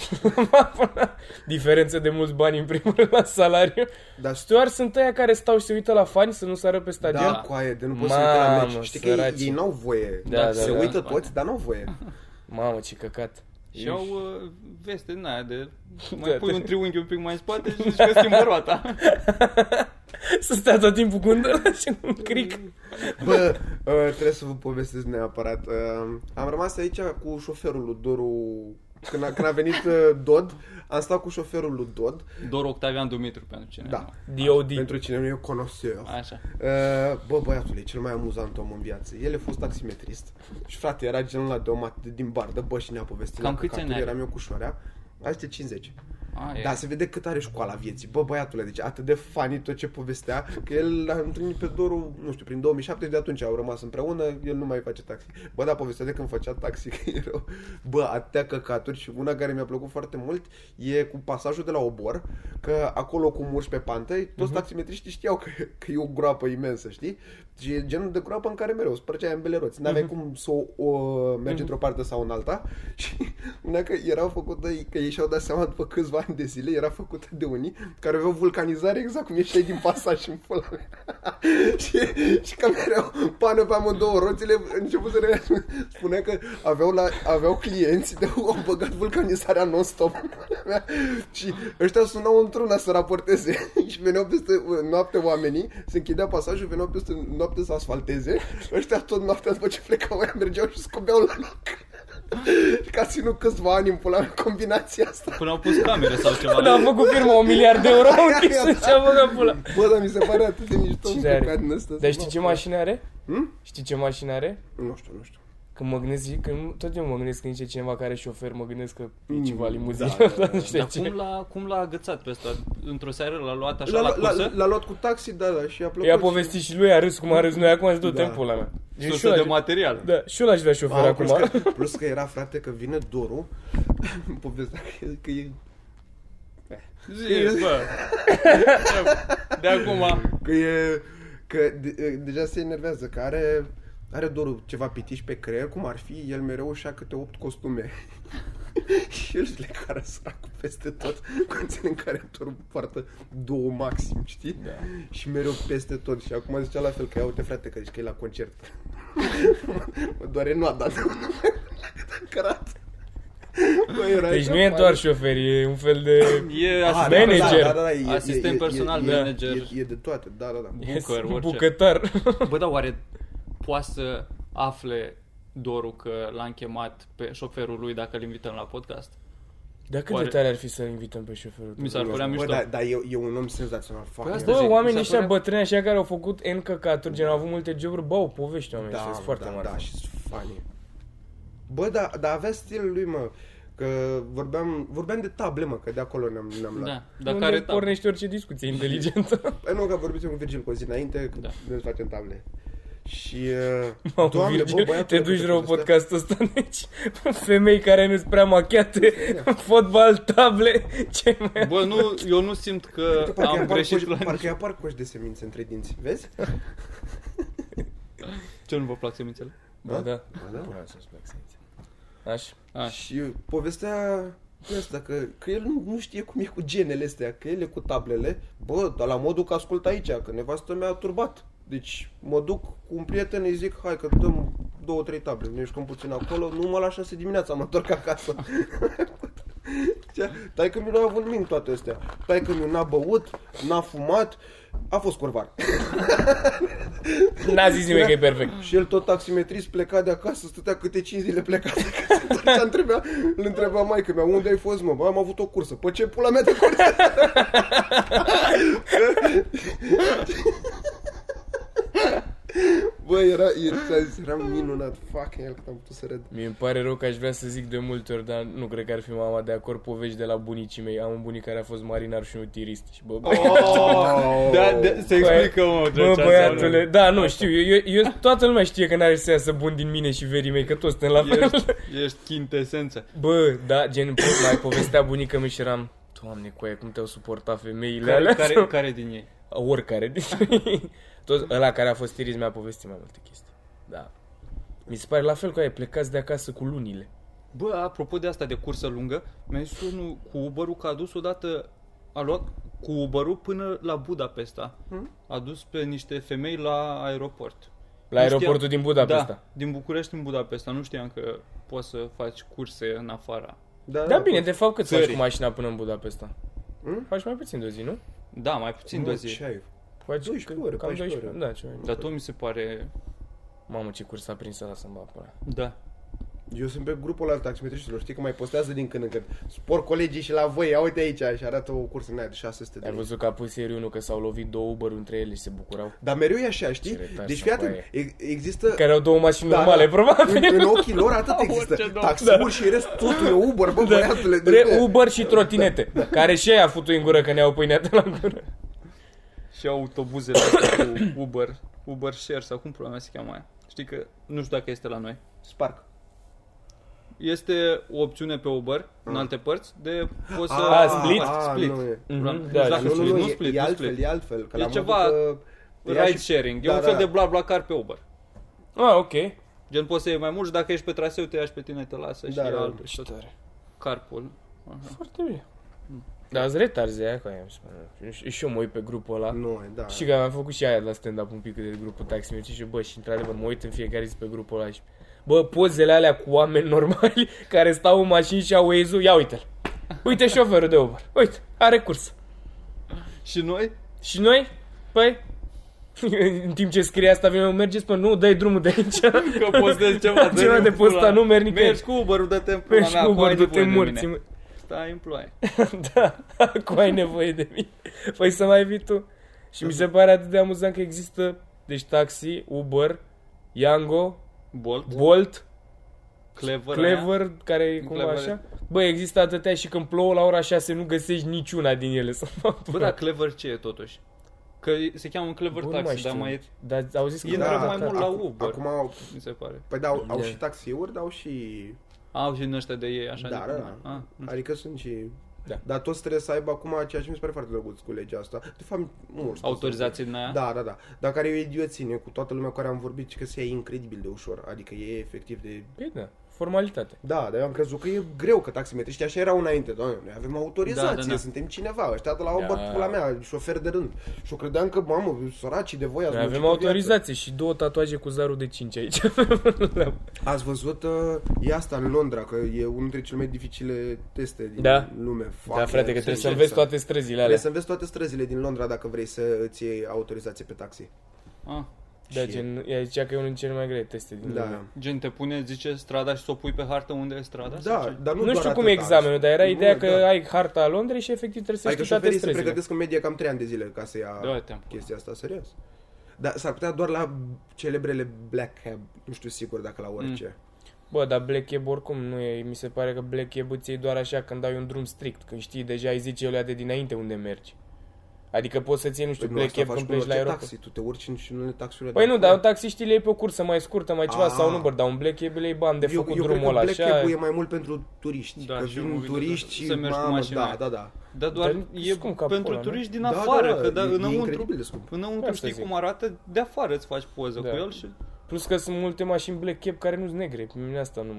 Diferență de mulți bani în primul rând la salariu. Dar Stuard sunt ăia care stau și se uită la fani să nu sară pe stadion. Da, coaie, de nu poți să uite la Mamă, meci. Știi că ei, săraci. ei n-au voie. Da, da, se da. uită toți, dar n-au voie. Mamă, ce căcat. Și au uh, veste din aia de... Mai Da, pui da. un triunghi un pic mai în spate și zici că schimbă roata. Să stea tot timpul cu undă și un cric. Bă, uh, trebuie să vă povestesc neapărat. Uh, am rămas aici cu șoferul lui Doru. Când a, când a venit uh, Dod, am stat cu șoferul lui Dod. Dor Octavian Dumitru pentru cine. Da. D.O.D. Pentru cine nu e conoseur. Așa. Uh, bă, băiatul e cel mai amuzant om în viață. El a fost taximetrist. Și frate, era genul ăla de om atât din bardă, bă, și ne-a povestit. Cam la câți ani căcaturi, are? Eram eu cu șoarea. Azi 50. A, e. Dar se vede cât are școala vieții. Bă, băiatule, deci atât de funny tot ce povestea, că el l-a întâlnit pe Doru, nu știu, prin 2007, de atunci au rămas împreună, el nu mai face taxi. Bă, da, povestea de când făcea taxi, că erau, bă, atâtea căcaturi și una care mi-a plăcut foarte mult e cu pasajul de la Obor, că acolo cum urci pe pantă, toți taximetriștii știau că, că e o groapă imensă, știi? Și e genul de groapă în care mereu spărgeai ambele roți. N-aveai cum să o, o mergi într-o parte sau în alta și una că era făcută, că ei și-au dat seama după câțiva ani de zile, era făcută de unii care aveau vulcanizare exact cum ieșeai din pasaj în pula mea. și, și că mereu pană pe amândouă roțile, început să re- spunea că aveau, la, aveau clienți de au băgat vulcanizarea non-stop în pula mea. și ăștia sunau într-una să raporteze și veneau peste noapte oamenii, se închidea pasajul, veneau peste noapte să asfalteze, ăștia tot noaptea după ce plecau aia mergeau și scobeau la loc. Și că a ținut câțiva ani în pula mea combinația asta. Până au pus camere sau ceva. Când a făcut firma un miliard de euro, au închis și a băgat pula. Bă, dar mi se pare atât de mișto Ce un are? păcat din ăsta. Dar să știi ce mă- mașină are? Hmm? Știi ce mașină are? Nu știu, nu știu. Când mă gândesc, când, tot eu mă gândesc când zice cineva care are șofer, mă gândesc că e Mm, ceva limuzină, da, da, dar nu știu Dar ce. cum l-a, cum l-a agățat pe ăsta? Într-o seară l-a luat așa L-a, la l-a, cursă? l-a luat cu taxi, da, da, și a plăcut. I-a povestit și lui, a râs cum a râs noi acum, zic, du-te Da. în pula mea. Deci și Sursă eu de aș- material. Da, și eu l-aș vrea șofer Ah, acum. plus, că, plus că era, frate, că vine Doru, povestea că, că e, Zi, bă. De acum. că e, că de, deja se enervează, că are, are Doru ceva pitiș pe creier, cum ar fi, el mereu și câte opt costume. și el și le cară săracul peste tot, conține în care Doru poartă două maxim, știi? Da. Și mereu peste tot. Și acum zicea la fel că ia uite frate, că zici că e la concert. mă doare nu a dat. cărat. Bă, era Deci așa nu e fain. doar șofer, e un fel de... E Ah, asistent, da, da, manager. da, da, da, e- Asistent e- e- personal, e- manager. E, e de toate, da, da, da. Bucăr, e orice. bucătar. Bă, dar oare poate să afle Doru că l-am chemat pe șoferul lui dacă îl invităm la podcast? Dar cât Oare- de tare ar fi să-l invităm pe șoferul tău? Mi s-ar părea Bă, mișto. da, da, e, e un om senzațional. Fuck, Păi asta e- Bă, zic, mi oamenii s-a ăștia părea- bătrâni așa care au făcut N căcaturi, gen au avut multe joburi, bă, au povești oamenii da, ăștia, sunt foarte da, mari. Da, și sunt funny. Bă, da, da, avea stilul lui, mă. Că vorbeam, vorbeam de table, mă, că de acolo ne-am, ne-am luat. Da, dar Unde care tab? pornește orice discuție inteligentă. Păi nu, că vorbim cu Virgil cu o zi înainte, că Da. ne facem table. Și, uh, Mamă, doamne, Virgil, băiatul te ăla duci câte rău povestea. podcastul ăsta, deci femei care nu-s prea machiate, fotbal, table, ce mai... Bă, nu, eu nu simt că Uite, parcă am apar greșit coși, la Parcă apar coși de semințe între dinți, vezi? Ce nu vă plac semințele? Ba da. Ba da. Da, să-ți plac semințe. Așa. Aș, Și povestea de asta, că, că el nu, nu știe cum e cu genele astea, că el e cu tablele. Bă, dar la modul că ascult aici, că nevastă mea a turbat. Deci mă duc cu un prieten, îi zic, hai că dăm două, trei table, ne jucăm puțin acolo, numai la șase dimineața mă întorc acasă. Tai că mi nu a avut nimic toate astea. Tai că mi n-a băut, n-a fumat, a fost curvar. N-a zis nimeni că e perfect. Și el tot taximetrist pleca de acasă, stătea câte 5 zile plecat. Că se întorcea, întrebea, îl întreba maică mea, unde ai fost, mă? Bă, am avut o cursă. Păi ce pula mea de cursă? Bă, era, era, era minunat. Fucking hell, cât am putut să râd. Mie îmi pare rău că aș vrea să zic de multe ori, dar nu cred că ar fi mama de acord povești de la bunicii mei. Am un bunic care a fost marinar și un tirist. Și bă, bă, Oh! Da, de, se explică, mă, bă ce băiatule, da, nu știu, eu, eu, eu, toată lumea știe că n-are să iasă bun din mine și verii mei, că toți suntem la fel. Ești, ești chintesență. Bă, da, gen, po- mai povestea bunica mea și eram, Doamne, cu aia, cum te-au suportat femeile Care, alea? care, care din ei? Oricare. Toți, ăla care a fost tirist mi-a povestit mai multe chestii. Da. Mi se pare la fel cu aia, plecați de acasă cu lunile. Bă, apropo de asta de cursă lungă, mi-a zis unul cu Uber-ul că a dus odată, a luat cu Uber-ul până la Budapesta. Hmm? A dus pe niște femei la aeroport. La Nu aeroportul știam- din Budapesta. Da, din București în Budapesta. Nu știam că poți să faci curse în afara. Da, Da, bine, de fapt cât faci Țării. cu mașina până în Budapesta? Hmm? Faci mai puțin de o zi, nu? Da, mai puțin de o zi. Ce ai? Faci 12 ore, cam 14 12 ore. Da, ce Dar tot mi se pare... Mamă, ce curs a prins ăla să-mi bag până. Da. Eu sunt pe grupul ăla al taximetriștilor, știi că mai postează din când în când. Spor colegii și la voi, ia uite aici și arată o cursă în aia de 600 de Ai lei. văzut că a pus ieri unul că s-au lovit două uber între ele și se bucurau. Dar mereu e așa, știi? Ce retar Deci să fii atent, faie. e- există... Care au două mașini Da, normale, da. probabil. În, în ochii lor atât Orice există. domn. Taxiuri și rest, totul e Uber, bă, băiatule. de- Re, Uber și trotinete, care și ei a futut în gură că ne-au pâinea de la gură. Și autobuzele astea cu Uber, Uber Share sau cum problema se cheamă aia. Știi că nu știu dacă este la noi. Spark. Este o opțiune pe Uber în alte părți de poți să Ah, split? split. nu e. Nu Mhm, știu da, dacă Nu, nu, split, nu, nu e, split, e nu altfel, split. e altfel. Că E l-am ceva văzut că- ea Ride și- sharing. E Da, un fel da. de bla bla car pe Uber. Ah, ok. Gen poți să iei mai mult și dacă ești pe traseu te ia și pe tine te lasă și Da, da, da, altul și Ce tot. tare. Carpool. Aha. Foarte bine. Dar ați retarzi aia cu aia, îmi spune. Și- Și eu mă uit pe grupul ăla. Nu, e, da. Și că am făcut și aia la stand-up un pic de grupul taximetri și bă, și într-adevăr mă uit în fiecare zi pe grupul ăla și Bă, pozele alea cu oameni normali care stau în mașini și au Waze-ul, ia uite-l. Uite șoferul de Uber. Uite, are curs. Și noi? Și noi? Păi, în timp ce scrie asta, vine, mergeți pe nu, dai drumul de aici. Că postezi ceva de Ceva de postat, nu merg nicăieri. Mergi cu Uber-ul, dă-te în pula Mergi mea, cu cu ai Uber, du-te nevoie de morți. mine. mă. Stai în ploaie. da, cu ai nevoie de mine. Păi să mai vii tu. Și mi se pare atât de amuzant că există, deci taxi, Uber, Yango, Bolt, Bolt, Clever, Clever, care e cumva Clever. așa. Bă, există atâtea și când plouă la ora 6 nu găsești niciuna din ele. Să Bă, dar Clever ce e totuși? Că se cheamă un Clever Bă, nu mai Taxi, dar știu. mai e, Dar au zis că... E întreabă mai mult la acum, Uber. Acum au, mi se pare. păi da, au, au Da. și taxiuri, dar au și... Au și din ăștia de ei, așa Da, de da, cum da. e. Ah, nu știu. Adică sunt și... Da. Dar toți trebuie să aibă acum ceea ce mi se pare foarte drăguț cu legea asta. De fapt, mulți. Autorizații din aia? Da, da, da. Dar care e o idioțenie cu toată lumea cu care am vorbit și că se ia incredibil de ușor. Adică e efectiv de... Păi da, formalitate. Da, dar eu am crezut că e greu că taximetriștii așa erau înainte. Doamne, noi avem autorizație, Da, da, da. suntem cineva. Ăștia de la o Da. băt pula mea, șofer de rând. Și eu credeam că, mamă, săracii de voi ați Noi muncit avem pe viață. autorizație și două tatuaje cu zarul de 5 aici. Ați văzut, uh, e asta în Londra, că e unul dintre cele mai dificile teste din Da. lume. da, Foarte frate, că trebuie să sincer, înveți toate străzile alea. Trebuie să înveți toate străzile din Londra dacă vrei să îți iei autorizație pe taxi. Ah. Da, Și- gen, ea zicea că e unul dintre cele mai grele teste din Da. lume. Gen te pune, zice strada și să o pui pe hartă unde e strada? sau Da, ce? dar nu, Nu, doar știu cum atâta. e examenul, dar era Nu, ideea că da. ai harta a Londrei și efectiv trebuie să Adică știi toate șoferii se străzile. pregătesc în medie cam 3 ani de zile ca să ia Da, te-am. chestia asta, serios. Dar s-ar putea doar la celebrele Black Cab, nu știu sigur dacă la orice. Bă, dar Black Cab oricum nu e, mi se pare că Black Cab îți iei doar așa când ai un drum strict, când știi deja îi zice ele de dinainte unde mergi. Adică poți să-ți iei, nu știu, Păi nu, Black asta Cab faci când cu pleci la orice aeroport. taxi, tu te urci în și în unele taxiurile Păi de nu, acolo. dar taxiștii le iei pe o cursă mai scurtă, mai ceva, Ah. sau nu, bă, dar un Black Cab le iei bani de eu, făcut eu drumul cred că ăla, Black așa. Cab-ul e mai mult pentru turiști. Da, că și eu mă vin gândesc turiști să și mergi cu mamă, mașina da, aia. da, da. Dar doar Dar e scump ca pentru pula, nu? turiști din Da, afară, da, că da, e, e înăuntru, incredibil de scump. înăuntru Asta știi zic. cum arată, de afară îți faci poză Da. cu el și... Plus că sunt multe mașini Black Cab care nu sunt negre, pe mine asta nu...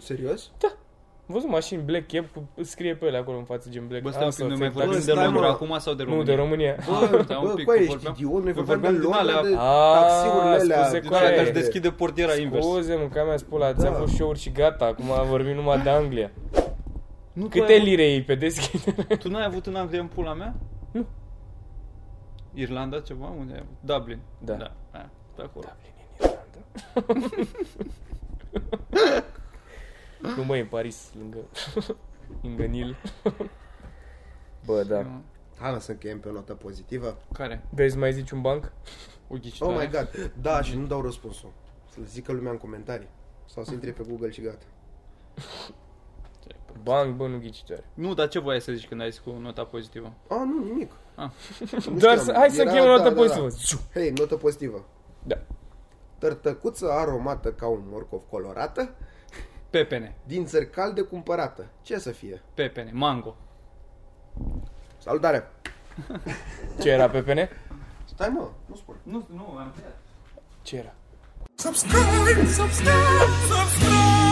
Serios? Am văzut mașini Black Cab cu scrie pe ele acolo în față gen Black Bă, stai un pic, Asta, noi mai ți- vorbim taxi- de stai, Londra mă. acum sau de Nu, România? de România. Bă, stai un bă, pic, cu că ești vorbeam- idiot, noi că vorbeam de vorbeam din Londra, alea- de A, taxiurile alea. scuze, Din Cu alea aia care e. își deschide portiera invers. Scuze, mă, că mea spula, ți-am Da. fost show și gata, acum vorbim numai de Anglia. Nu, tu Câte ai avut- lire iei pe deschidere? Tu n-ai avut în Anglia în pula mea? Nu. Irlanda ceva? Unde ai avut? Dublin. Da. Da, aia, pe acolo. nu mă, e în Paris, lângă, lângă Nil. Bă, da. Hai mă, să încheiem pe o notă pozitivă. Care? Vrei să mai zici un banc? O ghicitoare? Oh my god, da, și nu dau răspunsul. Să-l zică lumea în comentarii. Sau să intre pe Google și gata. Banc, bă, nu ghicitoare. Nu, dar ce voiai să zici când ai zis cu nota pozitivă? Ah, nu, nimic. Ah. Nu Doar știam. să, hai să Era- încheiem o notă da, da, pozitivă. Da. Ziu. Hei, notă pozitivă. Da. Tărtăcuță aromată ca un morcov colorată, Pepene. din țări calde cumpărată. Ce să fie? Pepene. Mango. Salutare! Ce era, Pepene? Stai mă, nu spun. Nu, nu, am tăiat. Ce era? Subscribe, subscribe, subscribe.